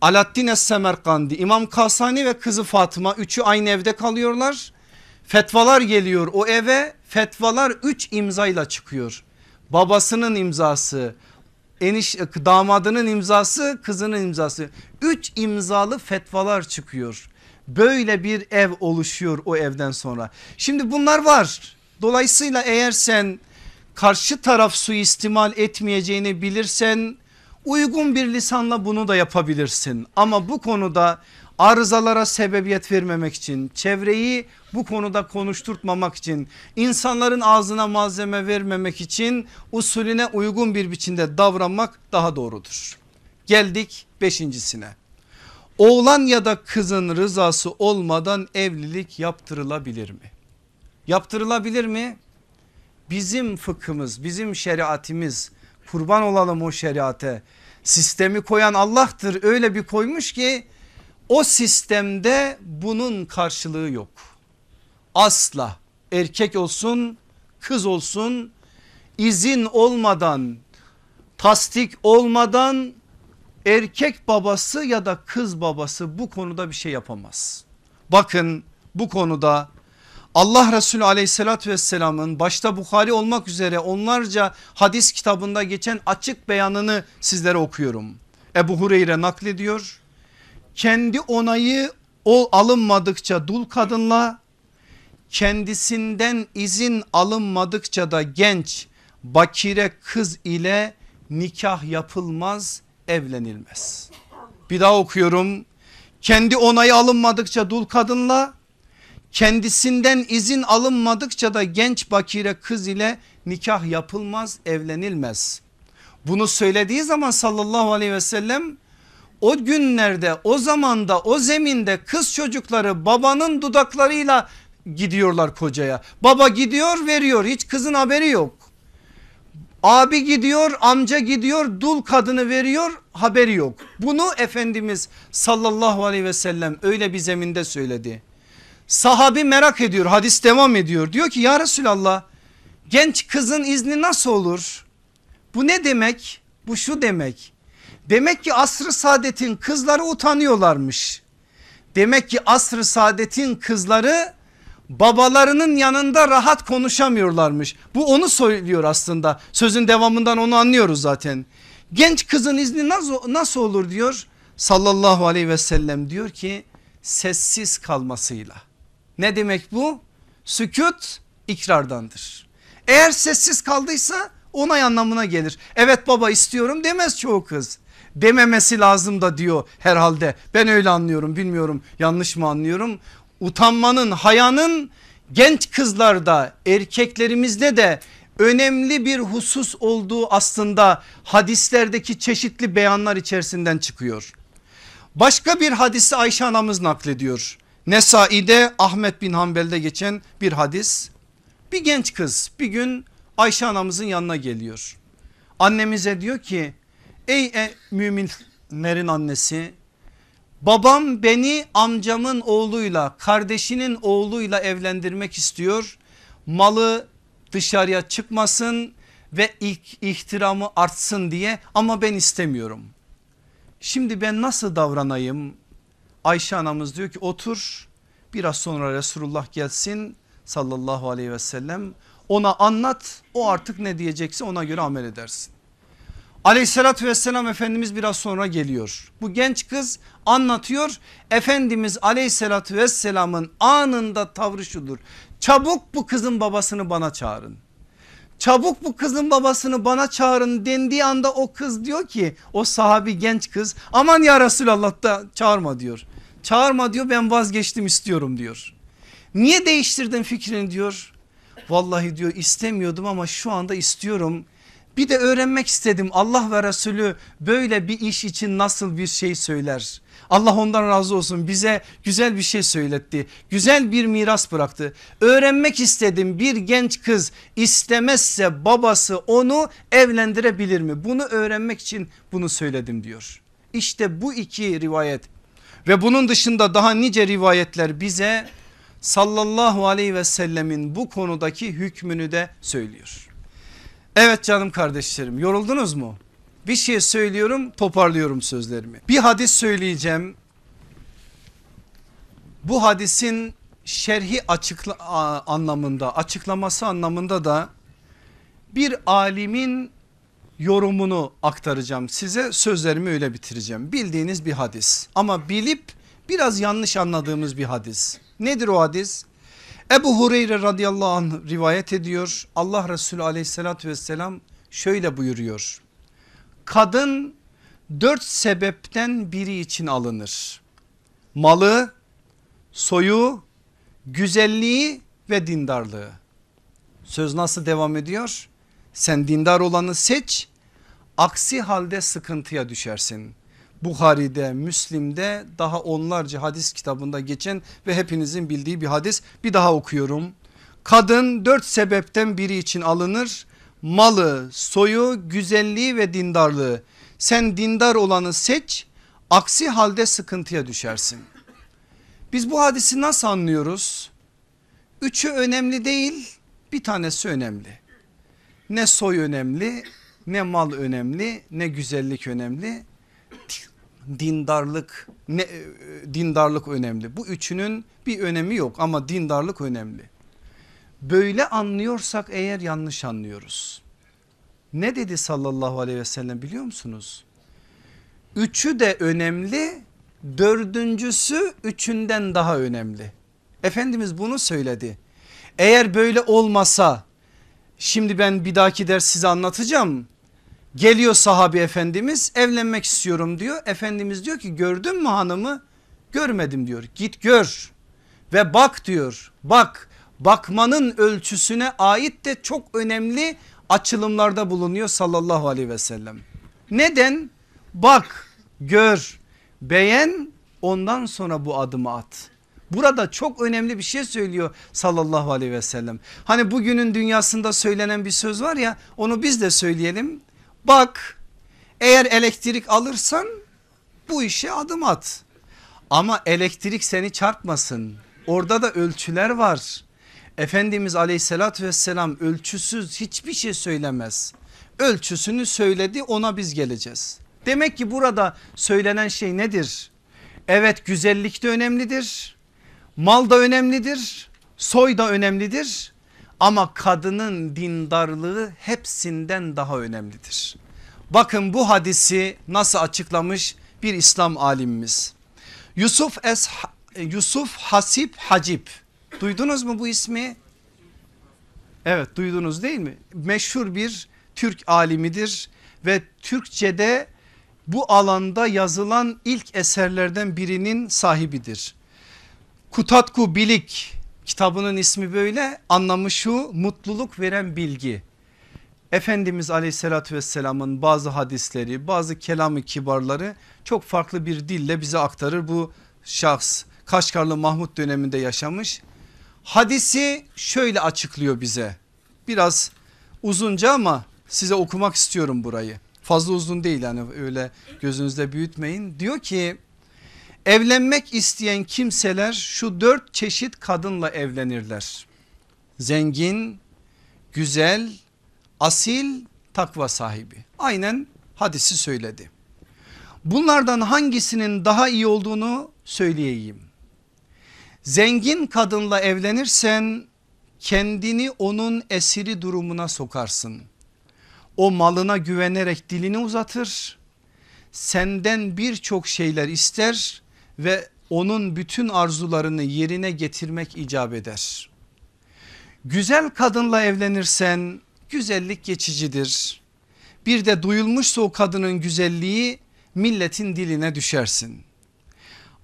Alaaddin Es-Semerkandi, İmam Kasani ve kızı Fatıma üçü aynı evde kalıyorlar. Fetvalar geliyor o eve fetvalar üç imzayla çıkıyor. Babasının imzası, eniş damadının imzası, kızının imzası. Üç imzalı fetvalar çıkıyor. Böyle bir ev oluşuyor o evden sonra. Şimdi bunlar var. Dolayısıyla eğer sen karşı taraf suistimal etmeyeceğini bilirsen uygun bir lisanla bunu da yapabilirsin. Ama bu konuda arızalara sebebiyet vermemek için çevreyi bu konuda konuşturtmamak için insanların ağzına malzeme vermemek için usulüne uygun bir biçimde davranmak daha doğrudur. Geldik beşincisine. Oğlan ya da kızın rızası olmadan evlilik yaptırılabilir mi? Yaptırılabilir mi? Bizim fıkhımız, bizim şeriatimiz kurban olalım o şeriate. Sistemi koyan Allah'tır öyle bir koymuş ki o sistemde bunun karşılığı yok. Asla erkek olsun kız olsun izin olmadan tasdik olmadan erkek babası ya da kız babası bu konuda bir şey yapamaz. Bakın bu konuda Allah Resulü aleyhissalatü vesselamın başta Bukhari olmak üzere onlarca hadis kitabında geçen açık beyanını sizlere okuyorum. Ebu Hureyre naklediyor kendi onayı o alınmadıkça dul kadınla kendisinden izin alınmadıkça da genç bakire kız ile nikah yapılmaz evlenilmez. Bir daha okuyorum kendi onayı alınmadıkça dul kadınla kendisinden izin alınmadıkça da genç bakire kız ile nikah yapılmaz evlenilmez. Bunu söylediği zaman sallallahu aleyhi ve sellem o günlerde o zamanda o zeminde kız çocukları babanın dudaklarıyla gidiyorlar kocaya. Baba gidiyor veriyor hiç kızın haberi yok. Abi gidiyor amca gidiyor dul kadını veriyor haberi yok. Bunu Efendimiz sallallahu aleyhi ve sellem öyle bir zeminde söyledi. Sahabi merak ediyor hadis devam ediyor diyor ki ya Resulallah genç kızın izni nasıl olur? Bu ne demek? Bu şu demek Demek ki asr-ı saadetin kızları utanıyorlarmış. Demek ki asr-ı saadetin kızları babalarının yanında rahat konuşamıyorlarmış. Bu onu söylüyor aslında sözün devamından onu anlıyoruz zaten. Genç kızın izni nasıl, nasıl olur diyor sallallahu aleyhi ve sellem diyor ki sessiz kalmasıyla. Ne demek bu? Sükut ikrardandır. Eğer sessiz kaldıysa onay anlamına gelir. Evet baba istiyorum demez çoğu kız. Dememesi lazım da diyor herhalde. Ben öyle anlıyorum bilmiyorum yanlış mı anlıyorum. Utanmanın hayanın genç kızlarda erkeklerimizde de önemli bir husus olduğu aslında hadislerdeki çeşitli beyanlar içerisinden çıkıyor. Başka bir hadisi Ayşe anamız naklediyor. Nesai'de Ahmet bin Hanbel'de geçen bir hadis. Bir genç kız bir gün Ayşe anamızın yanına geliyor. Annemize diyor ki ey e, müminlerin annesi babam beni amcamın oğluyla kardeşinin oğluyla evlendirmek istiyor. Malı dışarıya çıkmasın ve ilk ihtiramı artsın diye ama ben istemiyorum. Şimdi ben nasıl davranayım? Ayşe anamız diyor ki otur biraz sonra Resulullah gelsin sallallahu aleyhi ve sellem ona anlat o artık ne diyecekse ona göre amel edersin. Aleyhissalatü vesselam Efendimiz biraz sonra geliyor. Bu genç kız anlatıyor. Efendimiz aleyhissalatü vesselamın anında tavrı şudur. Çabuk bu kızın babasını bana çağırın. Çabuk bu kızın babasını bana çağırın dendiği anda o kız diyor ki o sahabi genç kız aman ya Resulallah da çağırma diyor. Çağırma diyor ben vazgeçtim istiyorum diyor. Niye değiştirdin fikrini diyor. Vallahi diyor istemiyordum ama şu anda istiyorum. Bir de öğrenmek istedim Allah ve Resulü böyle bir iş için nasıl bir şey söyler. Allah ondan razı olsun bize güzel bir şey söyletti. Güzel bir miras bıraktı. Öğrenmek istedim bir genç kız istemezse babası onu evlendirebilir mi? Bunu öğrenmek için bunu söyledim diyor. İşte bu iki rivayet ve bunun dışında daha nice rivayetler bize sallallahu aleyhi ve sellemin bu konudaki hükmünü de söylüyor. Evet canım kardeşlerim yoruldunuz mu? Bir şey söylüyorum toparlıyorum sözlerimi. Bir hadis söyleyeceğim. Bu hadisin şerhi açıkla anlamında açıklaması anlamında da bir alimin yorumunu aktaracağım size sözlerimi öyle bitireceğim. Bildiğiniz bir hadis ama bilip biraz yanlış anladığımız bir hadis. Nedir o hadis? Ebu Hureyre radıyallahu anh rivayet ediyor. Allah Resulü aleyhissalatü vesselam şöyle buyuruyor. Kadın dört sebepten biri için alınır. Malı, soyu, güzelliği ve dindarlığı. Söz nasıl devam ediyor? Sen dindar olanı seç aksi halde sıkıntıya düşersin. Bukhari'de, Müslim'de daha onlarca hadis kitabında geçen ve hepinizin bildiği bir hadis. Bir daha okuyorum. Kadın dört sebepten biri için alınır. Malı, soyu, güzelliği ve dindarlığı. Sen dindar olanı seç aksi halde sıkıntıya düşersin. Biz bu hadisi nasıl anlıyoruz? Üçü önemli değil bir tanesi önemli. Ne soy önemli ne mal önemli ne güzellik önemli dindarlık ne e, dindarlık önemli. Bu üçünün bir önemi yok ama dindarlık önemli. Böyle anlıyorsak eğer yanlış anlıyoruz. Ne dedi sallallahu aleyhi ve sellem biliyor musunuz? Üçü de önemli dördüncüsü üçünden daha önemli. Efendimiz bunu söyledi. Eğer böyle olmasa şimdi ben bir dahaki ders size anlatacağım. Geliyor sahabi efendimiz evlenmek istiyorum diyor. Efendimiz diyor ki gördün mü hanımı? Görmedim diyor. Git gör ve bak diyor. Bak bakmanın ölçüsüne ait de çok önemli açılımlarda bulunuyor sallallahu aleyhi ve sellem. Neden? Bak, gör, beğen ondan sonra bu adımı at. Burada çok önemli bir şey söylüyor sallallahu aleyhi ve sellem. Hani bugünün dünyasında söylenen bir söz var ya onu biz de söyleyelim. Bak eğer elektrik alırsan bu işe adım at. Ama elektrik seni çarpmasın. Orada da ölçüler var. Efendimiz aleyhissalatü vesselam ölçüsüz hiçbir şey söylemez. Ölçüsünü söyledi ona biz geleceğiz. Demek ki burada söylenen şey nedir? Evet güzellik de önemlidir. Mal da önemlidir. soy da önemlidir ama kadının dindarlığı hepsinden daha önemlidir. Bakın bu hadisi nasıl açıklamış bir İslam alimimiz. Yusuf Es Yusuf Hasip Hacip. Duydunuz mu bu ismi? Evet duydunuz değil mi? Meşhur bir Türk alimidir ve Türkçe'de bu alanda yazılan ilk eserlerden birinin sahibidir. Kutatku Bilik kitabının ismi böyle anlamı şu mutluluk veren bilgi. Efendimiz aleyhissalatü vesselamın bazı hadisleri bazı kelamı kibarları çok farklı bir dille bize aktarır bu şahs. Kaşgarlı Mahmut döneminde yaşamış. Hadisi şöyle açıklıyor bize biraz uzunca ama size okumak istiyorum burayı. Fazla uzun değil yani öyle gözünüzde büyütmeyin. Diyor ki evlenmek isteyen kimseler şu dört çeşit kadınla evlenirler. Zengin, güzel, asil, takva sahibi. Aynen hadisi söyledi. Bunlardan hangisinin daha iyi olduğunu söyleyeyim. Zengin kadınla evlenirsen kendini onun esiri durumuna sokarsın. O malına güvenerek dilini uzatır. Senden birçok şeyler ister ve onun bütün arzularını yerine getirmek icap eder. Güzel kadınla evlenirsen güzellik geçicidir. Bir de duyulmuşsa o kadının güzelliği milletin diline düşersin.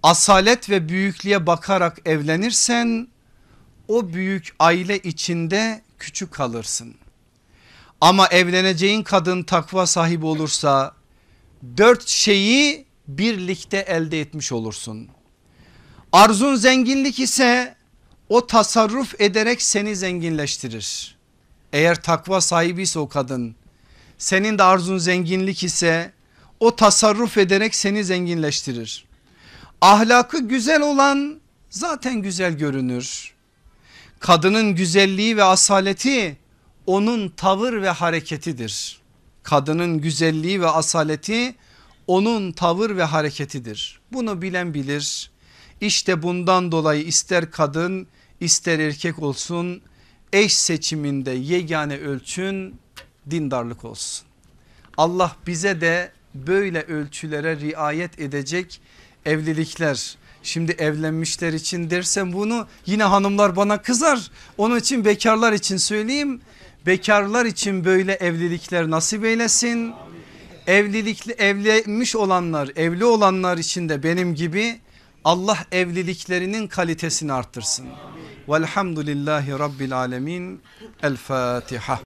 Asalet ve büyüklüğe bakarak evlenirsen o büyük aile içinde küçük kalırsın. Ama evleneceğin kadın takva sahibi olursa dört şeyi birlikte elde etmiş olursun. Arzun zenginlik ise o tasarruf ederek seni zenginleştirir. Eğer takva sahibi ise o kadın senin de arzun zenginlik ise o tasarruf ederek seni zenginleştirir. Ahlakı güzel olan zaten güzel görünür. Kadının güzelliği ve asaleti onun tavır ve hareketidir. Kadının güzelliği ve asaleti onun tavır ve hareketidir. Bunu bilen bilir. İşte bundan dolayı ister kadın ister erkek olsun eş seçiminde yegane ölçün dindarlık olsun. Allah bize de böyle ölçülere riayet edecek evlilikler Şimdi evlenmişler için dersem bunu yine hanımlar bana kızar. Onun için bekarlar için söyleyeyim. Bekarlar için böyle evlilikler nasip eylesin. Evlilikli evlenmiş olanlar evli olanlar için de benim gibi Allah evliliklerinin kalitesini arttırsın. Velhamdülillahi Rabbil Alemin. El Fatiha.